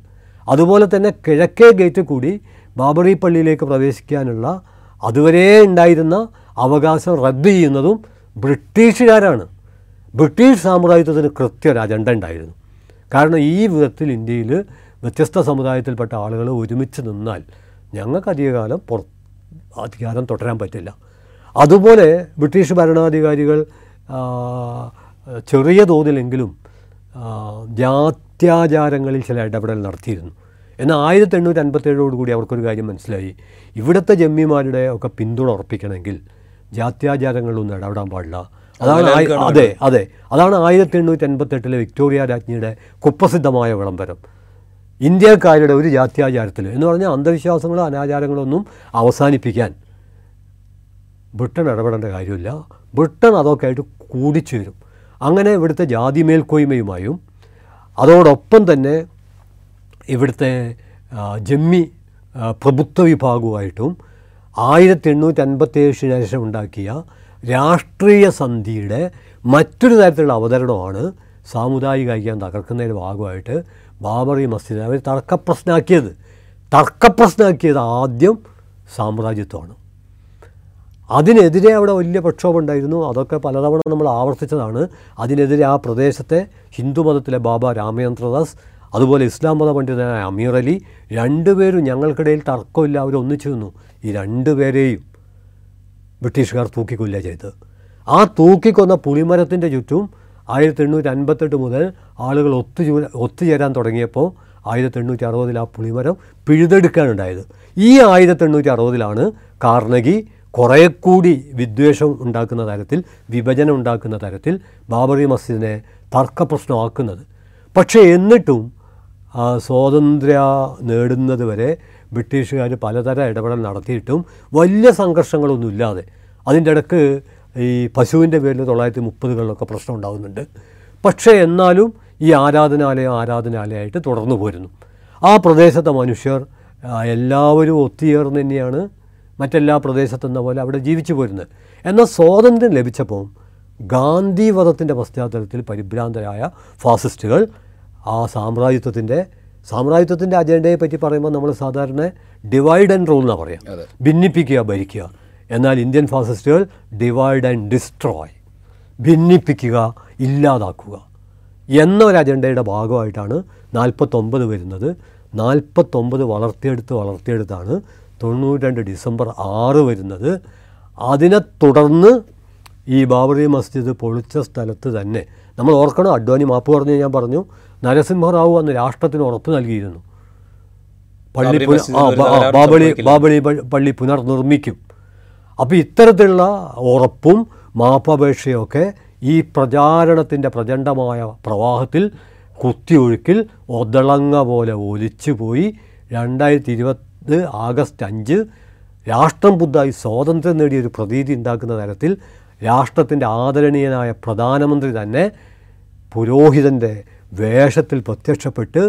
അതുപോലെ തന്നെ കിഴക്കേ ഗേറ്റ് കൂടി ബാബറി പള്ളിയിലേക്ക് പ്രവേശിക്കാനുള്ള അതുവരെ ഉണ്ടായിരുന്ന അവകാശം റദ്ദ് ചെയ്യുന്നതും ബ്രിട്ടീഷുകാരാണ്. ബ്രിട്ടീഷ് സാമ്രാജ്യത്വത്തിന് കൃത്യ ഒരു അജണ്ട ഉണ്ടായിരുന്നു. കാരണം ഈ വിധത്തിൽ ഇന്ത്യയിൽ വ്യത്യസ്ത സമുദായത്തിൽപ്പെട്ട ആളുകൾ ഒരുമിച്ച് നിന്നാൽ ഞങ്ങൾക്ക് അധികകാലം പുറ അധികാരം തുടരാൻ പറ്റില്ല. അതുപോലെ ബ്രിട്ടീഷ് ഭരണാധികാരികൾ ചെറിയ തോതിലെങ്കിലും ജാത്യാചാരങ്ങളിൽ ചില ഇടപെടൽ നടത്തിയിരുന്നു. എന്നാൽ ആയിരത്തി എണ്ണൂറ്റി അൻപത്തേഴോടുകൂടി അവർക്കൊരു കാര്യം മനസ്സിലായി. ഇവിടുത്തെ ജമ്മിമാരുടെ ഒക്കെ പിന്തുണ ഉറപ്പിക്കണമെങ്കിൽ ജാത്യാചാരങ്ങളിലൊന്നും ഇടപെടാൻ പാടില്ല. അതാണ് അതെ അതെ. അതാണ് ആയിരത്തി എണ്ണൂറ്റി അൻപത്തെട്ടിലെ വിക്ടോറിയ രാജ്ഞിയുടെ കുപ്രസിദ്ധമായ വിളംബരം. ഇന്ത്യക്കാരുടെ ഒരു ജാത്യാചാരത്തിൽ എന്ന് പറഞ്ഞാൽ അന്ധവിശ്വാസങ്ങളോ അനാചാരങ്ങളോ ഒന്നും അവസാനിപ്പിക്കാൻ ബ്രിട്ടൻ ഇടപെടേണ്ട കാര്യമില്ല. ബ്രിട്ടൻ അതൊക്കെ ആയിട്ട് കൂടിച്ചേരും അങ്ങനെ ഇവിടുത്തെ ജാതി മേൽക്കോയ്മയുമായും അതോടൊപ്പം തന്നെ ഇവിടുത്തെ ജമ്മി പ്രഭുത്വ വിഭാഗവുമായിട്ടും ആയിരത്തി എണ്ണൂറ്റി അൻപത്തേഴ് ശേഷം ഉണ്ടാക്കിയ രാഷ്ട്രീയ സന്ധിയുടെ മറ്റൊരു തരത്തിലുള്ള അവതരണമാണ് സാമുദായിക ഐക്യം തകർക്കുന്നതിന്റെ ഭാഗമായിട്ട് ബാബറി മസ്ജിദ്. അവർ തർക്കപ്രശ്നമാക്കിയത് തർക്കപ്രശ്നമാക്കിയത് ആദ്യം സാമ്രാജ്യത്വമാണ്. അതിനെതിരെ അവിടെ വലിയ പ്രക്ഷോഭം ഉണ്ടായിരുന്നു. അതൊക്കെ പലതവണ നമ്മൾ ആവർത്തിച്ചതാണ്. അതിനെതിരെ ആ പ്രദേശത്തെ ഹിന്ദുമതത്തിലെ ബാബ രാമചന്ദ്രദാസ് അതുപോലെ ഇസ്ലാം മത പണ്ഡിതനായ അമീർ അലി രണ്ടുപേരും ഞങ്ങൾക്കിടയിൽ തർക്കമില്ല. അവർ ഒന്നിച്ചു നിന്നു. ഈ രണ്ടുപേരെയും ബ്രിട്ടീഷുകാർ തൂക്കിക്കൊല്ലുക ചെയ്തത്. ആ തൂക്കിക്കൊന്ന പുളിമരത്തിന്റെ ചുറ്റും ആയിരത്തി എണ്ണൂറ്റി അൻപത്തെട്ട് മുതൽ ആളുകൾ ഒത്തുചൂ ഒത്തുചേരാൻ തുടങ്ങിയപ്പോൾ ആയിരത്തി എണ്ണൂറ്റി അറുപതിൽ ആ പുളിമരം പിഴുതെടുക്കാനുണ്ടായത്. ഈ ആയിരത്തി എണ്ണൂറ്റി അറുപതിലാണ് കാർണഗി കുറേ കൂടി വിദ്വേഷം ഉണ്ടാക്കുന്ന തരത്തിൽ വിഭജനം ഉണ്ടാക്കുന്ന തരത്തിൽ ബാബറി മസ്ജിദിനെ തർക്കപ്രശ്നമാക്കുന്നത്. പക്ഷേ എന്നിട്ടും സ്വാതന്ത്ര്യ നേടുന്നത് വരെ ബ്രിട്ടീഷുകാർ പലതരം ഇടപെടൽ നടത്തിയിട്ടും വലിയ സംഘർഷങ്ങളൊന്നുമില്ലാതെ അതിന്റെ ഇടയ്ക്ക് ഈ പശുവിന്റെ പേരിൽ തൊള്ളായിരത്തി മുപ്പതുകളിലൊക്കെ പ്രശ്നം ഉണ്ടാകുന്നുണ്ട് പക്ഷേ എന്നാലും ഈ ആരാധനാലയം ആരാധനാലയമായിട്ട് തുടർന്നു പോരുന്നു. ആ പ്രദേശത്തെ മനുഷ്യർ എല്ലാവരും ഒത്തുചേർന്ന് തന്നെയാണ് മറ്റെല്ലാ പ്രദേശത്തെന്ന പോലെ അവിടെ ജീവിച്ചു പോരുന്നത്. എന്നാൽ സ്വാതന്ത്ര്യം ലഭിച്ചപ്പോൾ ഗാന്ധി വധത്തിന്റെ പശ്ചാത്തലത്തിൽ പരിഭ്രാന്തരായ ഫാസിസ്റ്റുകൾ ആ സാമ്രാജ്യത്വത്തിന്റെ സാമ്രാജ്യത്വത്തിന്റെ അജണ്ടയെ പറ്റി പറയുമ്പോൾ നമ്മൾ സാധാരണ ഡിവൈഡ് ആൻഡ് റൂൾ എന്നാണ് പറയാം. ഭിന്നിപ്പിക്കുക ഭരിക്കുക. എന്നാൽ ഇന്ത്യൻ ഫാസിസ്റ്റുകൾ ഡിവൈഡ് ആൻഡ് ഡിസ്ട്രോയ് ഭിന്നിപ്പിക്കുക ഇല്ലാതാക്കുക എന്ന ഒരു അജണ്ടയുടെ ഭാഗമായിട്ടാണ് നാൽപ്പത്തൊമ്പത് വരുന്നത്. നാൽപ്പത്തൊമ്പത് വളർത്തിയെടുത്ത് വളർത്തിയെടുത്താണ് തൊണ്ണൂറ്റി രണ്ട് ഡിസംബർ ആറ് വരുന്നത്. അതിനെ തുടർന്ന് ഈ ബാബറി മസ്ജിദ് പൊളിച്ച സ്ഥലത്ത് തന്നെ നമ്മൾ ഓർക്കണം അഡ്വാനി മാപ്പ് പറഞ്ഞു ഞാൻ പറഞ്ഞു നരസിംഹറാവു അന്ന് രാഷ്ട്രത്തിന് ഉറപ്പ് നൽകിയിരുന്നു. പള്ളി ബാബളി ബാബളി പള്ളി പുനർനിർമ്മിക്കും അപ്പോൾ ഇത്തരത്തിലുള്ള ഉറപ്പും മാപ്പപേക്ഷയൊക്കെ ഈ പ്രചാരണത്തിന്റെ പ്രചണ്ഡമായ പ്രവാഹത്തിൽ കുത്തിയൊഴുക്കിൽ ഒതളങ്ങ പോലെ ഒലിച്ചു പോയി രണ്ടായിരത്തി ഇരുപത് ആഗസ്റ്റ് അഞ്ച് രാഷ്ട്രം പുതുതായി സ്വാതന്ത്ര്യം നേടിയ ഒരു പ്രതീതി ഉണ്ടാക്കുന്ന തരത്തിൽ രാഷ്ട്രത്തിന്റെ ആദരണീയനായ പ്രധാനമന്ത്രി തന്നെ പുരോഹിതന്റെ വേഷത്തിൽ പ്രത്യക്ഷപ്പെട്ട്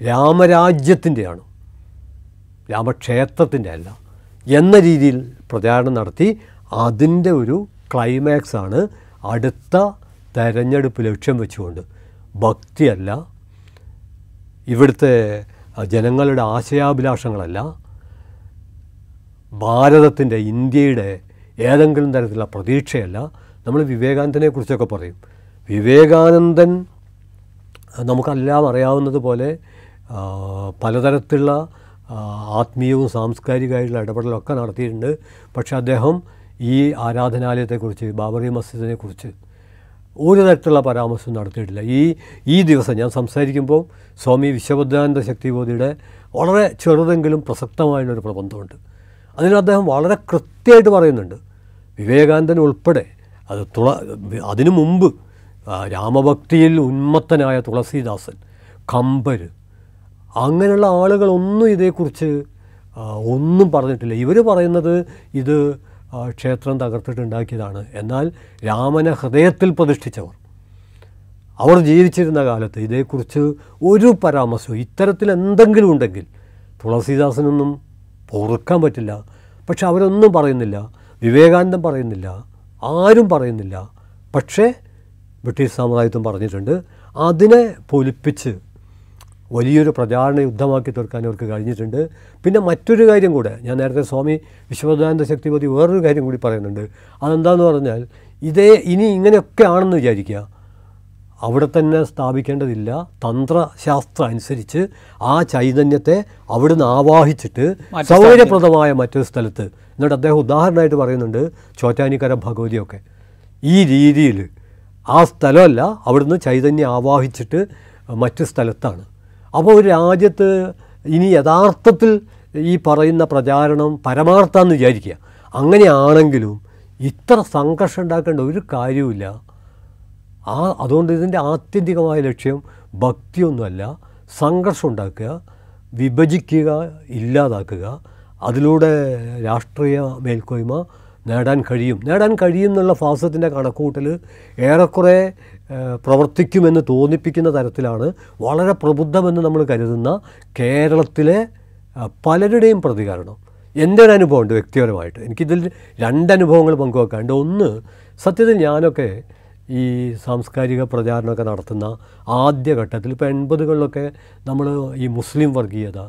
രാമരാജ്യത്തിന്റെയാണ് രാമക്ഷേത്രത്തിന്റെ അല്ല എന്ന രീതിയിൽ പ്രചാരണം നടത്തി അതിന്റെ ഒരു ക്ലൈമാക്സ് ആണ് അടുത്ത തെരഞ്ഞെടുപ്പ് ലക്ഷ്യം വെച്ചുകൊണ്ട്. ഭക്തിയല്ല ഇവിടുത്തെ ജനങ്ങളുടെ ആശയാഭിലാഷങ്ങളല്ല ഭാരതത്തിന്റെ ഇന്ത്യയുടെ ഏതെങ്കിലും തരത്തിലുള്ള പ്രതീക്ഷയല്ല. നമ്മൾ വിവേകാനന്ദനെ കുറിച്ചൊക്കെ പറയും. വിവേകാനന്ദൻ നമുക്കെല്ലാം അറിയാവുന്നത് പോലെ പലതരത്തിലുള്ള ആത്മീയവും സാംസ്കാരികമായിട്ടുള്ള ഇടപെടലൊക്കെ നടത്തിയിട്ടുണ്ട്. പക്ഷെ അദ്ദേഹം ഈ ആരാധനാലയത്തെക്കുറിച്ച് ബാബറി മസ്ജിദിനെക്കുറിച്ച് ഒരു തരത്തിലുള്ള പരാമർശം നടത്തിയിട്ടില്ല. ഈ ഈ ദിവസം ഞാൻ സംസാരിക്കുമ്പോൾ സ്വാമി വിശ്വബുദ്ധാനന്ദ ശക്തിബോധിയുടെ വളരെ ചെറുതെങ്കിലും പ്രസക്തമായുള്ളൊരു പ്രബന്ധമുണ്ട്. അതിന് അദ്ദേഹം വളരെ കൃത്യമായിട്ട് പറയുന്നുണ്ട്. വിവേകാനന്ദൻ ഉൾപ്പെടെ അത് തുള അതിനു മുമ്പ് രാമഭക്തിയിൽ ഉന്മത്തനായ തുളസീദാസൻ കമ്പർ അങ്ങനെയുള്ള ആളുകളൊന്നും ഇതേക്കുറിച്ച് ഒന്നും പറഞ്ഞിട്ടില്ല. ഇവർ പറയുന്നത് ഇത് ക്ഷേത്രം തകർത്തിട്ടുണ്ടാക്കിയതാണ്. എന്നാൽ രാമന ഹൃദയത്തിൽ പ്രതിഷ്ഠിച്ചവർ അവർ ജീവിച്ചിരുന്ന കാലത്ത് ഇതേക്കുറിച്ച് ഒരു പരാമർശവും ഇത്തരത്തിൽ എന്തെങ്കിലും ഉണ്ടെങ്കിൽ തുളസീദാസനൊന്നും പൊറുക്കാൻ പറ്റില്ല. പക്ഷെ അവരൊന്നും പറയുന്നില്ല വിവേകാനന്ദൻ പറയുന്നില്ല ആരും പറയുന്നില്ല. പക്ഷേ ബ്രിട്ടീഷ് സാമ്രാജ്യത്വം പറഞ്ഞിട്ടുണ്ട് അതിനെ പൊലിപ്പിച്ച് വലിയൊരു പ്രചാരണ യുദ്ധമാക്കി തീർക്കാൻ അവർക്ക് കഴിഞ്ഞിട്ടുണ്ട്. പിന്നെ മറ്റൊരു കാര്യം കൂടെ ഞാൻ നേരത്തെ സ്വാമി വിശ്വദാനന്ദ ശക്തിപതി വേറൊരു കാര്യം കൂടി പറയുന്നുണ്ട്. അതെന്താന്ന് പറഞ്ഞാൽ ഇതേ ഇനി ഇങ്ങനെയൊക്കെ ആണെന്ന് വിചാരിക്കുക. അവിടെ തന്നെ സ്ഥാപിക്കേണ്ടതില്ല. തന്ത്രശാസ്ത്രം അനുസരിച്ച് ആ ചൈതന്യത്തെ അവിടുന്ന് ആവാഹിച്ചിട്ട് സൗകര്യപ്രദമായ മറ്റൊരു സ്ഥലത്ത്. എന്നിട്ട് അദ്ദേഹം ഉദാഹരണമായിട്ട് പറയുന്നുണ്ട് ചോറ്റാനിക്കര ഭഗവതിയൊക്കെ. ഈ രീതിയിൽ ആ സ്ഥലമല്ല അവിടുന്ന് ചൈതന്യം ആവാഹിച്ചിട്ട് മറ്റു സ്ഥലത്താണ്. അപ്പോൾ ഒരു രാജ്യത്ത് ഇനി യഥാർത്ഥത്തിൽ ഈ പറയുന്ന പ്രചാരണം പരമാർത്ഥമെന്ന് വിചാരിക്കുക. അങ്ങനെയാണെങ്കിലും ഇത്ര സംഘർഷം ഉണ്ടാക്കേണ്ട ഒരു കാര്യവുമില്ല. ആ അതുകൊണ്ട് ഇതിന്റെ ആത്യന്തികമായ ലക്ഷ്യം ഭക്തിയൊന്നുമല്ല. സംഘർഷം ഉണ്ടാക്കുക വിഭജിക്കുക ഇല്ലാതാക്കുക. അതിലൂടെ രാഷ്ട്രീയ മേൽക്കോയ്മ നേടാൻ കഴിയും. നേടാൻ കഴിയും എന്നുള്ള ഫാസത്തിന്റെ കണക്കുകൂട്ടൽ ഏറെക്കുറെ പ്രവർത്തിക്കുമെന്ന് തോന്നിപ്പിക്കുന്ന തരത്തിലാണ് വളരെ പ്രബുദ്ധമെന്ന് നമ്മൾ കരുതുന്ന കേരളത്തിലെ പലരുടെയും പ്രതികരണം. എന്റെ ഒരു അനുഭവമുണ്ട് വ്യക്തിപരമായിട്ട്. എനിക്കിതിൽ രണ്ടനുഭവങ്ങൾ പങ്കുവെക്കാണ്ട് ഒന്ന് സത്യത്തിൽ ഞാനൊക്കെ ഈ സാംസ്കാരിക പ്രചാരണമൊക്കെ നടത്തുന്ന ആദ്യഘട്ടത്തിൽ ഇപ്പോൾ എൺപതുകളിലൊക്കെ നമ്മൾ ഈ മുസ്ലിം വർഗീയത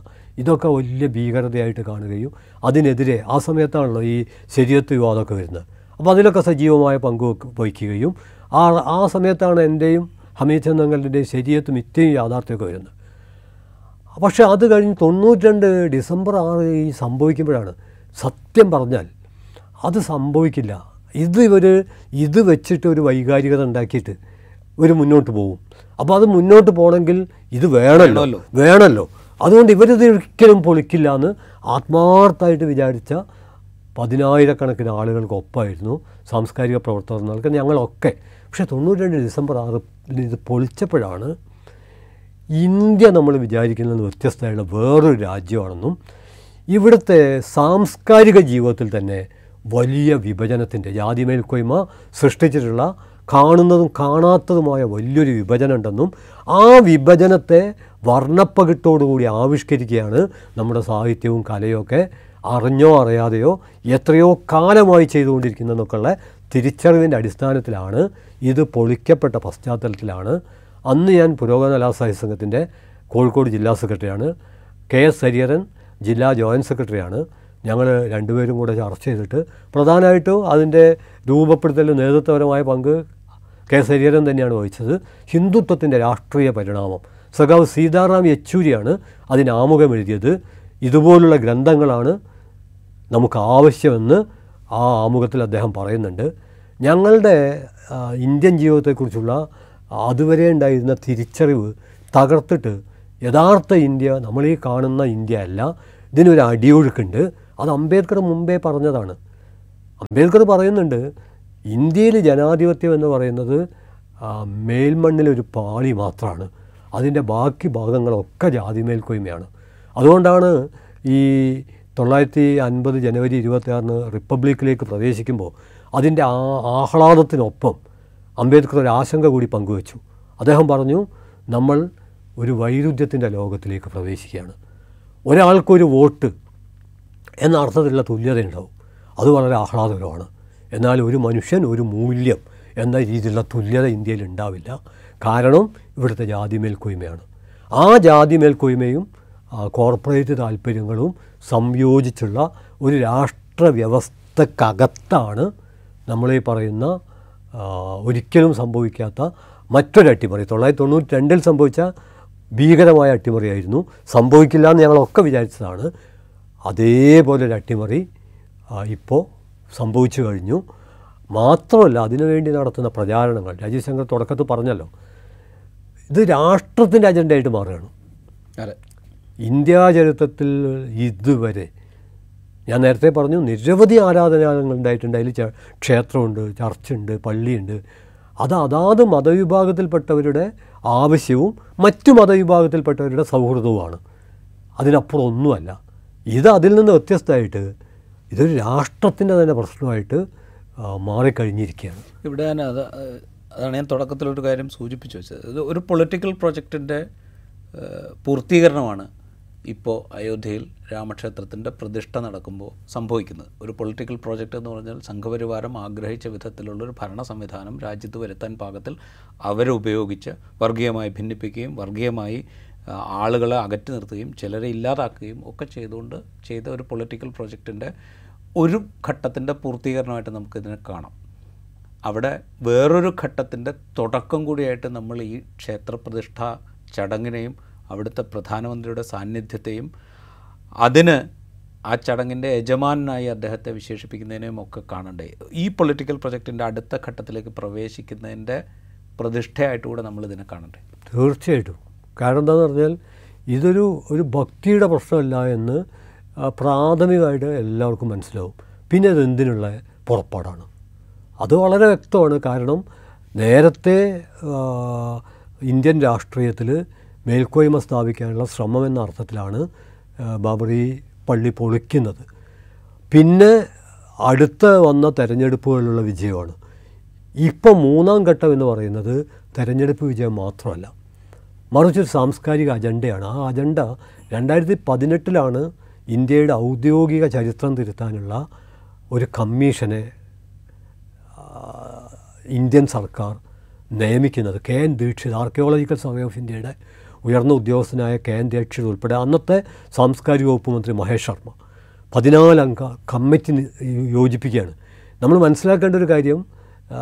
ഇതൊക്കെ വലിയ ഭീകരതയായിട്ട് കാണുകയും അതിനെതിരെ ആ സമയത്താണല്ലോ ഈ ശരീരത്ത് വിവാദമൊക്കെ വരുന്നത്. അപ്പോൾ അതിലൊക്കെ സജീവമായ പങ്ക് വഹിക്കുകയും ആ ആ സമയത്താണ് എന്റെയും ഹമീദ് ചന്ദ്രങ്ങളുടെ ശരീരത്തും ഇത്രയും യാഥാർത്ഥ്യമൊക്കെ വരുന്നത്. പക്ഷേ അത് കഴിഞ്ഞ് തൊണ്ണൂറ്റി രണ്ട് ഡിസംബർ ആറ് ഈ സംഭവിക്കുമ്പോഴാണ് സത്യം പറഞ്ഞാൽ അത് സംഭവിക്കില്ല. ഇത് ഇവർ ഇത് വെച്ചിട്ട് ഒരു വൈകാരികത ഉണ്ടാക്കിയിട്ട് ഇവർ മുന്നോട്ട് പോകും അപ്പോൾ അത് മുന്നോട്ട് പോകണമെങ്കിൽ ഇത് വേണമല്ലോ. വേണമല്ലോ. അതുകൊണ്ട് ഇവരിത് ഒരിക്കലും പൊളിക്കില്ല എന്ന് ആത്മാർത്ഥമായിട്ട് വിചാരിച്ച പതിനായിരക്കണക്കിന് ആളുകൾക്ക് ഒപ്പമായിരുന്നു സാംസ്കാരിക പ്രവർത്തനങ്ങൾക്ക് ഞങ്ങളൊക്കെ. പക്ഷേ തൊണ്ണൂറ്റി രണ്ട് ഡിസംബർ ആറ് ഇത് പൊളിച്ചപ്പോഴാണ് ഇന്ത്യ നമ്മൾ വിചാരിക്കുന്നത് വ്യത്യസ്തമായുള്ള വേറൊരു രാജ്യമാണെന്നും ഇവിടുത്തെ സാംസ്കാരിക ജീവിതത്തിൽ തന്നെ വലിയ വിഭജനത്തിന്റെ ജാതി മേൽക്കോയ്മ സൃഷ്ടിച്ചിട്ടുള്ള കാണുന്നതും കാണാത്തതുമായ വലിയൊരു വിഭജനം ഉണ്ടെന്നും ആ വിഭജനത്തെ വർണപ്പകിട്ടോടുകൂടി ആവിഷ്കരിക്കുകയാണ് നമ്മുടെ സാഹിത്യവും കലയൊക്കെ അറിഞ്ഞോ അറിയാതെയോ എത്രയോ കാലമായി ചെയ്തുകൊണ്ടിരിക്കുന്നതെന്നൊക്കെയുള്ള തിരിച്ചറിവിന്റെ അടിസ്ഥാനത്തിലാണ് ഇത് പൊളിക്കപ്പെട്ട പശ്ചാത്തലത്തിലാണ്. അന്ന് ഞാൻ പുരോഗമന കലാസാഹിത്യ സംഘത്തിന്റെ കോഴിക്കോട് ജില്ലാ സെക്രട്ടറിയാണ്. കെ എസ് ഹരിഹരൻ ജില്ലാ ജോയിന്റ് സെക്രട്ടറിയാണ്. ഞങ്ങൾ രണ്ടുപേരും കൂടെ ചർച്ച ചെയ്തിട്ട് പ്രധാനമായിട്ടും അതിന്റെ രൂപപ്പെടുത്തലിൽ നേതൃത്വപരമായ പങ്ക് കെ എസ് തന്നെയാണ് വഹിച്ചത്. ഹിന്ദുത്വത്തിന്റെ രാഷ്ട്രീയ പരിണാമം. സഖാവ് സീതാറാം യെച്ചൂരിയാണ് അതിന് ആമുഖം എഴുതിയത് ഇതുപോലുള്ള ഗ്രന്ഥങ്ങളാണ് നമുക്ക് ആവശ്യമെന്ന് ആ ആമുഖത്തിൽ അദ്ദേഹം പറയുന്നുണ്ട്. ഞങ്ങളുടെ ഇന്ത്യൻ ജീവിതത്തെക്കുറിച്ചുള്ള അതുവരെ ഉണ്ടായിരുന്ന തിരിച്ചറിവ് തകർത്തിട്ട് യഥാർത്ഥ ഇന്ത്യ നമ്മളീ കാണുന്ന ഇന്ത്യ അല്ല ഇതിനൊരു അടിയൊഴുക്കുണ്ട്. അത് അംബേദ്കർ മുമ്പേ പറഞ്ഞതാണ്. അംബേദ്കർ പറയുന്നുണ്ട് ഇന്ത്യയിൽ ജനാധിപത്യം എന്ന് പറയുന്നത് മേൽമണ്ണിലൊരു പാളി മാത്രമാണ് അതിന്റെ ബാക്കി ഭാഗങ്ങളൊക്കെ ജാതി മേൽക്കൊയ്മയാണ് അതുകൊണ്ടാണ് ഈ തൊള്ളായിരത്തി അൻപത് ജനുവരി ഇരുപത്തിയാറിന് റിപ്പബ്ലിക്കിലേക്ക് പ്രവേശിക്കുമ്പോൾ അതിന്റെ ആ ആഹ്ലാദത്തിനൊപ്പം അംബേദ്കർ ഒരു ആശങ്ക കൂടി പങ്കുവച്ചു. അദ്ദേഹം പറഞ്ഞു നമ്മൾ ഒരു വൈരുദ്ധ്യത്തിന്റെ ലോകത്തിലേക്ക് പ്രവേശിക്കുകയാണ്. ഒരാൾക്കൊരു വോട്ട് എന്ന അർത്ഥത്തിലുള്ള തുല്യത ഉണ്ടാവും അത് വളരെ ആഹ്ലാദകരമാണ്. എന്നാൽ ഒരു മനുഷ്യൻ ഒരു മൂല്യം എന്ന രീതിയിലുള്ള തുല്യത ഇന്ത്യയിൽ ഉണ്ടാവില്ല. കാരണം ഇവിടുത്തെ ജാതി മേൽക്കോയ്മയാണ്. ആ ജാതി മേൽക്കോയ്മയും കോർപ്പറേറ്റ് താല്പര്യങ്ങളും സംയോജിച്ചുള്ള ഒരു രാഷ്ട്ര വ്യവസ്ഥക്കകത്താണ് നമ്മളീ പറയുന്ന ഒരിക്കലും സംഭവിക്കാത്ത മറ്റൊരു അട്ടിമറി. തൊള്ളായിരത്തി തൊണ്ണൂറ്റി രണ്ടിൽ സംഭവിച്ച ഭീകരമായ അട്ടിമറിയായിരുന്നു. സംഭവിക്കില്ല എന്ന് ഞങ്ങളൊക്കെ വിചാരിച്ചതാണ്. അതേപോലെ ഒരു അട്ടിമറി ഇപ്പോൾ സംഭവിച്ചു കഴിഞ്ഞു. മാത്രമല്ല അതിനുവേണ്ടി നടത്തുന്ന പ്രചാരണങ്ങൾ. രാജീവ് ശങ്കർ തുടക്കത്തിൽ പറഞ്ഞല്ലോ ഇത് രാഷ്ട്രത്തിന്റെ അജണ്ടയായിട്ട് മാറുകയാണ്. അതെ. ഇന്ത്യാ ചരിത്രത്തിൽ ഇതുവരെ ഞാൻ നേരത്തെ പറഞ്ഞു നിരവധി ആരാധനാലയങ്ങൾ ഉണ്ടായിട്ടുണ്ട്. അതിൽ ക്ഷേത്രമുണ്ട് ചർച്ചുണ്ട് പള്ളിയുണ്ട്. അത് അതാത് മതവിഭാഗത്തിൽപ്പെട്ടവരുടെ ആവശ്യവും മറ്റു മതവിഭാഗത്തിൽപ്പെട്ടവരുടെ സൗഹൃദവുമാണ്. അതിനപ്പുറം ഒന്നുമല്ല. ഇത് അതിൽ നിന്ന് വ്യത്യസ്തമായിട്ട് ഇതൊരു രാഷ്ട്രത്തിന്റെ തന്നെ പ്രശ്നമായിട്ട് മാറിക്കഴിഞ്ഞിരിക്കുകയാണ്. ഇവിടെ ഞാൻ അത് അതാണ് ഞാൻ തുടക്കത്തിലൊരു കാര്യം സൂചിപ്പിച്ചു വെച്ചത്. ഇത് ഒരു പൊളിറ്റിക്കൽ പ്രൊജക്റ്റിന്റെ പൂർത്തീകരണമാണ് ഇപ്പോൾ അയോധ്യയിൽ രാമക്ഷേത്രത്തിന്റെ പ്രതിഷ്ഠ നടക്കുമ്പോൾ സംഭവിക്കുന്നത്. ഒരു പൊളിറ്റിക്കൽ പ്രോജക്റ്റ് എന്ന് പറഞ്ഞാൽ സംഘപരിവാരം ആഗ്രഹിച്ച വിധത്തിലുള്ളൊരു ഭരണ സംവിധാനം രാജ്യത്ത് വരുത്താൻ പാകത്തിൽ അവരുപയോഗിച്ച് വർഗീയമായി ഭിന്നിപ്പിക്കുകയും വർഗീയമായി ആളുകളെ അകറ്റി നിർത്തുകയും ചിലരെ ഇല്ലാതാക്കുകയും ഒക്കെ ചെയ്തുകൊണ്ട് ചെയ്ത ഒരു പൊളിറ്റിക്കൽ പ്രോജക്റ്റിന്റെ ഒരു ഘട്ടത്തിന്റെ പൂർത്തീകരണമായിട്ട് നമുക്കിതിനെ കാണാം. അവിടെ വേറൊരു ഘട്ടത്തിന്റെ തുടക്കം കൂടിയായിട്ട് നമ്മൾ ഈ ക്ഷേത്രപ്രതിഷ്ഠ ചടങ്ങിനെയും അവിടുത്തെ പ്രധാനമന്ത്രിയുടെ സാന്നിധ്യത്തെയും അതിന് ആ ചടങ്ങിന്റെ യജമാനായി അദ്ദേഹത്തെ വിശേഷിപ്പിക്കുന്നതിനെയും ഒക്കെ കാണണ്ടേ. ഈ പൊളിറ്റിക്കൽ പ്രൊജക്റ്റിന്റെ അടുത്ത ഘട്ടത്തിലേക്ക് പ്രവേശിക്കുന്നതിന്റെ പ്രതിഷ്ഠയായിട്ട് കൂടെ നമ്മൾ ഇതിനെ കാണണ്ടേ? തീർച്ചയായിട്ടും. കാരണം എന്താണെന്ന് പറഞ്ഞാൽ ഇതൊരു ഒരു ഭക്തിയുടെ പ്രശ്നമല്ല എന്ന് പ്രാഥമികമായിട്ട് എല്ലാവർക്കും മനസ്സിലാവും. പിന്നെ അതെന്തിനുള്ള പുറപ്പാടാണ്. അത് വളരെ വ്യക്തമാണ്. കാരണം നേരത്തെ ഇന്ത്യൻ രാഷ്ട്രീയത്തിൽ മേൽക്കോയ്മ സ്ഥാപിക്കാനുള്ള ശ്രമം എന്ന അർത്ഥത്തിലാണ് ബാബറി പള്ളി പൊളിക്കുന്നത്. പിന്നെ അടുത്ത വന്ന തെരഞ്ഞെടുപ്പുകളിലുള്ള വിജയമാണ്. ഇപ്പോൾ മൂന്നാം ഘട്ടം എന്ന് പറയുന്നത് തെരഞ്ഞെടുപ്പ് വിജയം മാത്രമല്ല. മറിച്ചൊരു സാംസ്കാരിക അജണ്ടയാണ്. ആ അജണ്ട രണ്ടായിരത്തി പതിനെട്ടിലാണ് ഇന്ത്യയുടെ ഔദ്യോഗിക ചരിത്രം തിരുത്താനുള്ള ഒരു കമ്മീഷനെ ഇന്ത്യൻ സർക്കാർ നിയമിക്കുന്നത്. K N Dikshit archaeological survey of ഇന്ത്യയുടെ ഉയർന്ന ഉദ്യോഗസ്ഥനായ കെ എൻ ദീക്ഷിത് ഉൾപ്പെടെ അന്നത്തെ സാംസ്കാരിക വകുപ്പ് മന്ത്രി മഹേഷ് ശർമ്മ പതിനാലംഗ കമ്മിറ്റി യോജിപ്പിക്കുകയാണ്. നമ്മൾ മനസ്സിലാക്കേണ്ട ഒരു കാര്യം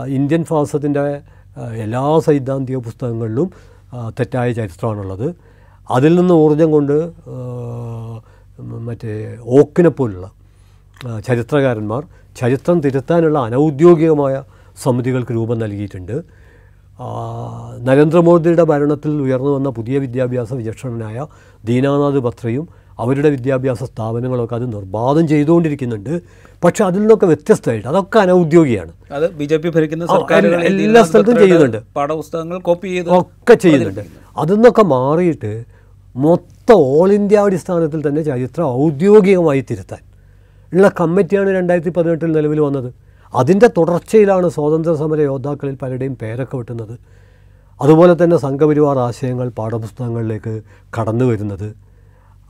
ഇന്ത്യൻ ഫാസത്തിന്റെ എല്ലാ സൈദ്ധാന്തിക പുസ്തകങ്ങളിലും തെറ്റായ ചരിത്രമാണുള്ളത്. അതിൽ നിന്ന് ഊർജം കൊണ്ട് മറ്റേ ഓക്കിനെ പോലുള്ള ചരിത്രകാരന്മാർ ചരിത്രം തിരുത്താനുള്ള അനൗദ്യോഗികമായ സമിതികൾക്ക് രൂപം നൽകിയിട്ടുണ്ട്. നരേന്ദ്രമോദിയുടെ ഭരണത്തിൽ ഉയർന്നു വന്ന പുതിയ വിദ്യാഭ്യാസ വിചക്ഷണനായ ദീനാനാഥ് ബത്രയും അവരുടെ വിദ്യാഭ്യാസ സ്ഥാപനങ്ങളൊക്കെ അത് നിർബാധം ചെയ്തുകൊണ്ടിരിക്കുന്നുണ്ട്. പക്ഷെ അതിൽ നിന്നൊക്കെ വ്യത്യസ്തമായിട്ട് അതൊക്കെ അനൗദ്യോഗികമാണ്. അത് ബി ജെ പി ഭരിക്കുന്ന എല്ലാ- സ്ഥലത്തും ചെയ്യുന്നുണ്ട്. പാഠപുസ്തകങ്ങൾ കോപ്പി ചെയ്ത് ഒക്കെ ചെയ്യുന്നുണ്ട്. അതിൽ നിന്നൊക്കെ മാറിയിട്ട് മൊത്തം ഓൾ ഇന്ത്യ അടിസ്ഥാനത്തിൽ തന്നെ ചരിത്രം ഔദ്യോഗികമായി തിരുത്താൻ. ഉള്ള കമ്മിറ്റിയാണ് രണ്ടായിരത്തി പതിനെട്ടിൽ നിലവിൽ വന്നത്. അതിന്റെ തുടർച്ചയിലാണ് സ്വാതന്ത്ര്യ സമര യോദ്ധാക്കളിൽ പലരുടെയും പേരൊക്കെ വെട്ടുന്നത്. അതുപോലെ തന്നെ സംഘപരിവാർ ആശയങ്ങൾ പാഠപുസ്തകങ്ങളിലേക്ക് കടന്നു വരുന്നത്.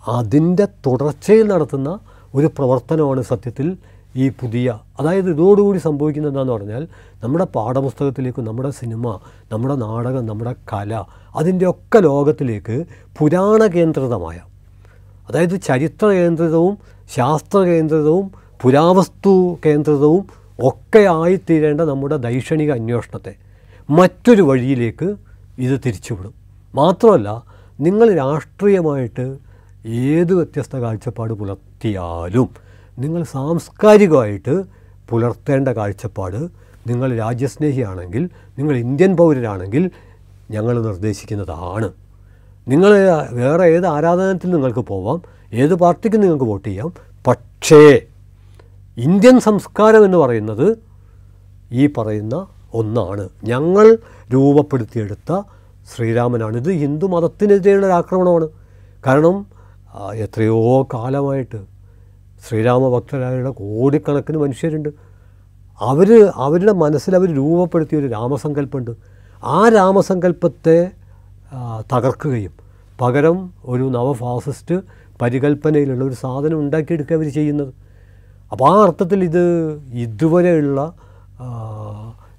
അതിന്റെ തുടർച്ചയിൽ നടത്തുന്ന ഒരു പ്രവർത്തനമാണ് സത്യത്തിൽ ഈ പുതിയ അതായത് ഇതോടുകൂടി സംഭവിക്കുന്നത് എന്താണെന്ന് പറഞ്ഞാൽ നമ്മുടെ പാഠപുസ്തകത്തിലേക്കും നമ്മുടെ സിനിമ നമ്മുടെ നാടകം നമ്മുടെ കല അതിന്റെയൊക്കെ ലോകത്തിലേക്ക് പുരാണ കേന്ദ്രിതമായ അതായത് ചരിത്ര കേന്ദ്രിതവും ശാസ്ത്ര കേന്ദ്രിതവും പുരാവസ്തു കേന്ദ്രിതവും ഒക്കെ ആയിത്തീരേണ്ട നമ്മുടെ ദൈക്ഷണിക അന്വേഷണത്തെ മറ്റൊരു വഴിയിലേക്ക് ഇത് തിരിച്ചുവിടും. മാത്രമല്ല നിങ്ങൾ രാഷ്ട്രീയമായിട്ട് ഏത് വ്യത്യസ്ത കാഴ്ചപ്പാട് പുലർത്തിയാലും നിങ്ങൾ സാംസ്കാരികമായിട്ട് പുലർത്തേണ്ട കാഴ്ചപ്പാട് നിങ്ങൾ രാജ്യസ്നേഹിയാണെങ്കിൽ നിങ്ങൾ ഇന്ത്യൻ പൗരരാണെങ്കിൽ ഞങ്ങൾ നിർദ്ദേശിക്കുന്നതാണ്. നിങ്ങൾ വേറെ ഏത് ആരാധനത്തിൽ നിങ്ങൾക്ക് പോവാം ഏത് പാർട്ടിക്കും നിങ്ങൾക്ക് വോട്ട് ചെയ്യാം പക്ഷേ ഇന്ത്യൻ സംസ്കാരം എന്ന് പറയുന്നത് ഈ പറയുന്ന ഒന്നാണ്. ഞങ്ങൾ രൂപപ്പെടുത്തിയെടുത്ത ശ്രീരാമനാണ്. ഇത് ഹിന്ദു മതത്തിനെതിരെയുള്ള ഒരു ആക്രമണമാണ്. കാരണം എത്രയോ കാലമായിട്ട് ശ്രീരാമ ഭക്തരായുള്ള കോടിക്കണക്കിന് മനുഷ്യരുണ്ട്. അവർ അവരുടെ മനസ്സിൽ അവർ രൂപപ്പെടുത്തിയ ഒരു രാമസങ്കല്പമുണ്ട്. ആ രാമസങ്കല്പത്തെ തകർക്കുകയും പകരം ഒരു നവഫാസിസ്റ്റ് പരികല്പനയിലുള്ള ഒരു സാധനം ഉണ്ടാക്കിയെടുക്കുക അവർ ചെയ്യുന്നത്. അപ്പോൾ ആ അർത്ഥത്തിൽ ഇത് ഇതുവരെയുള്ള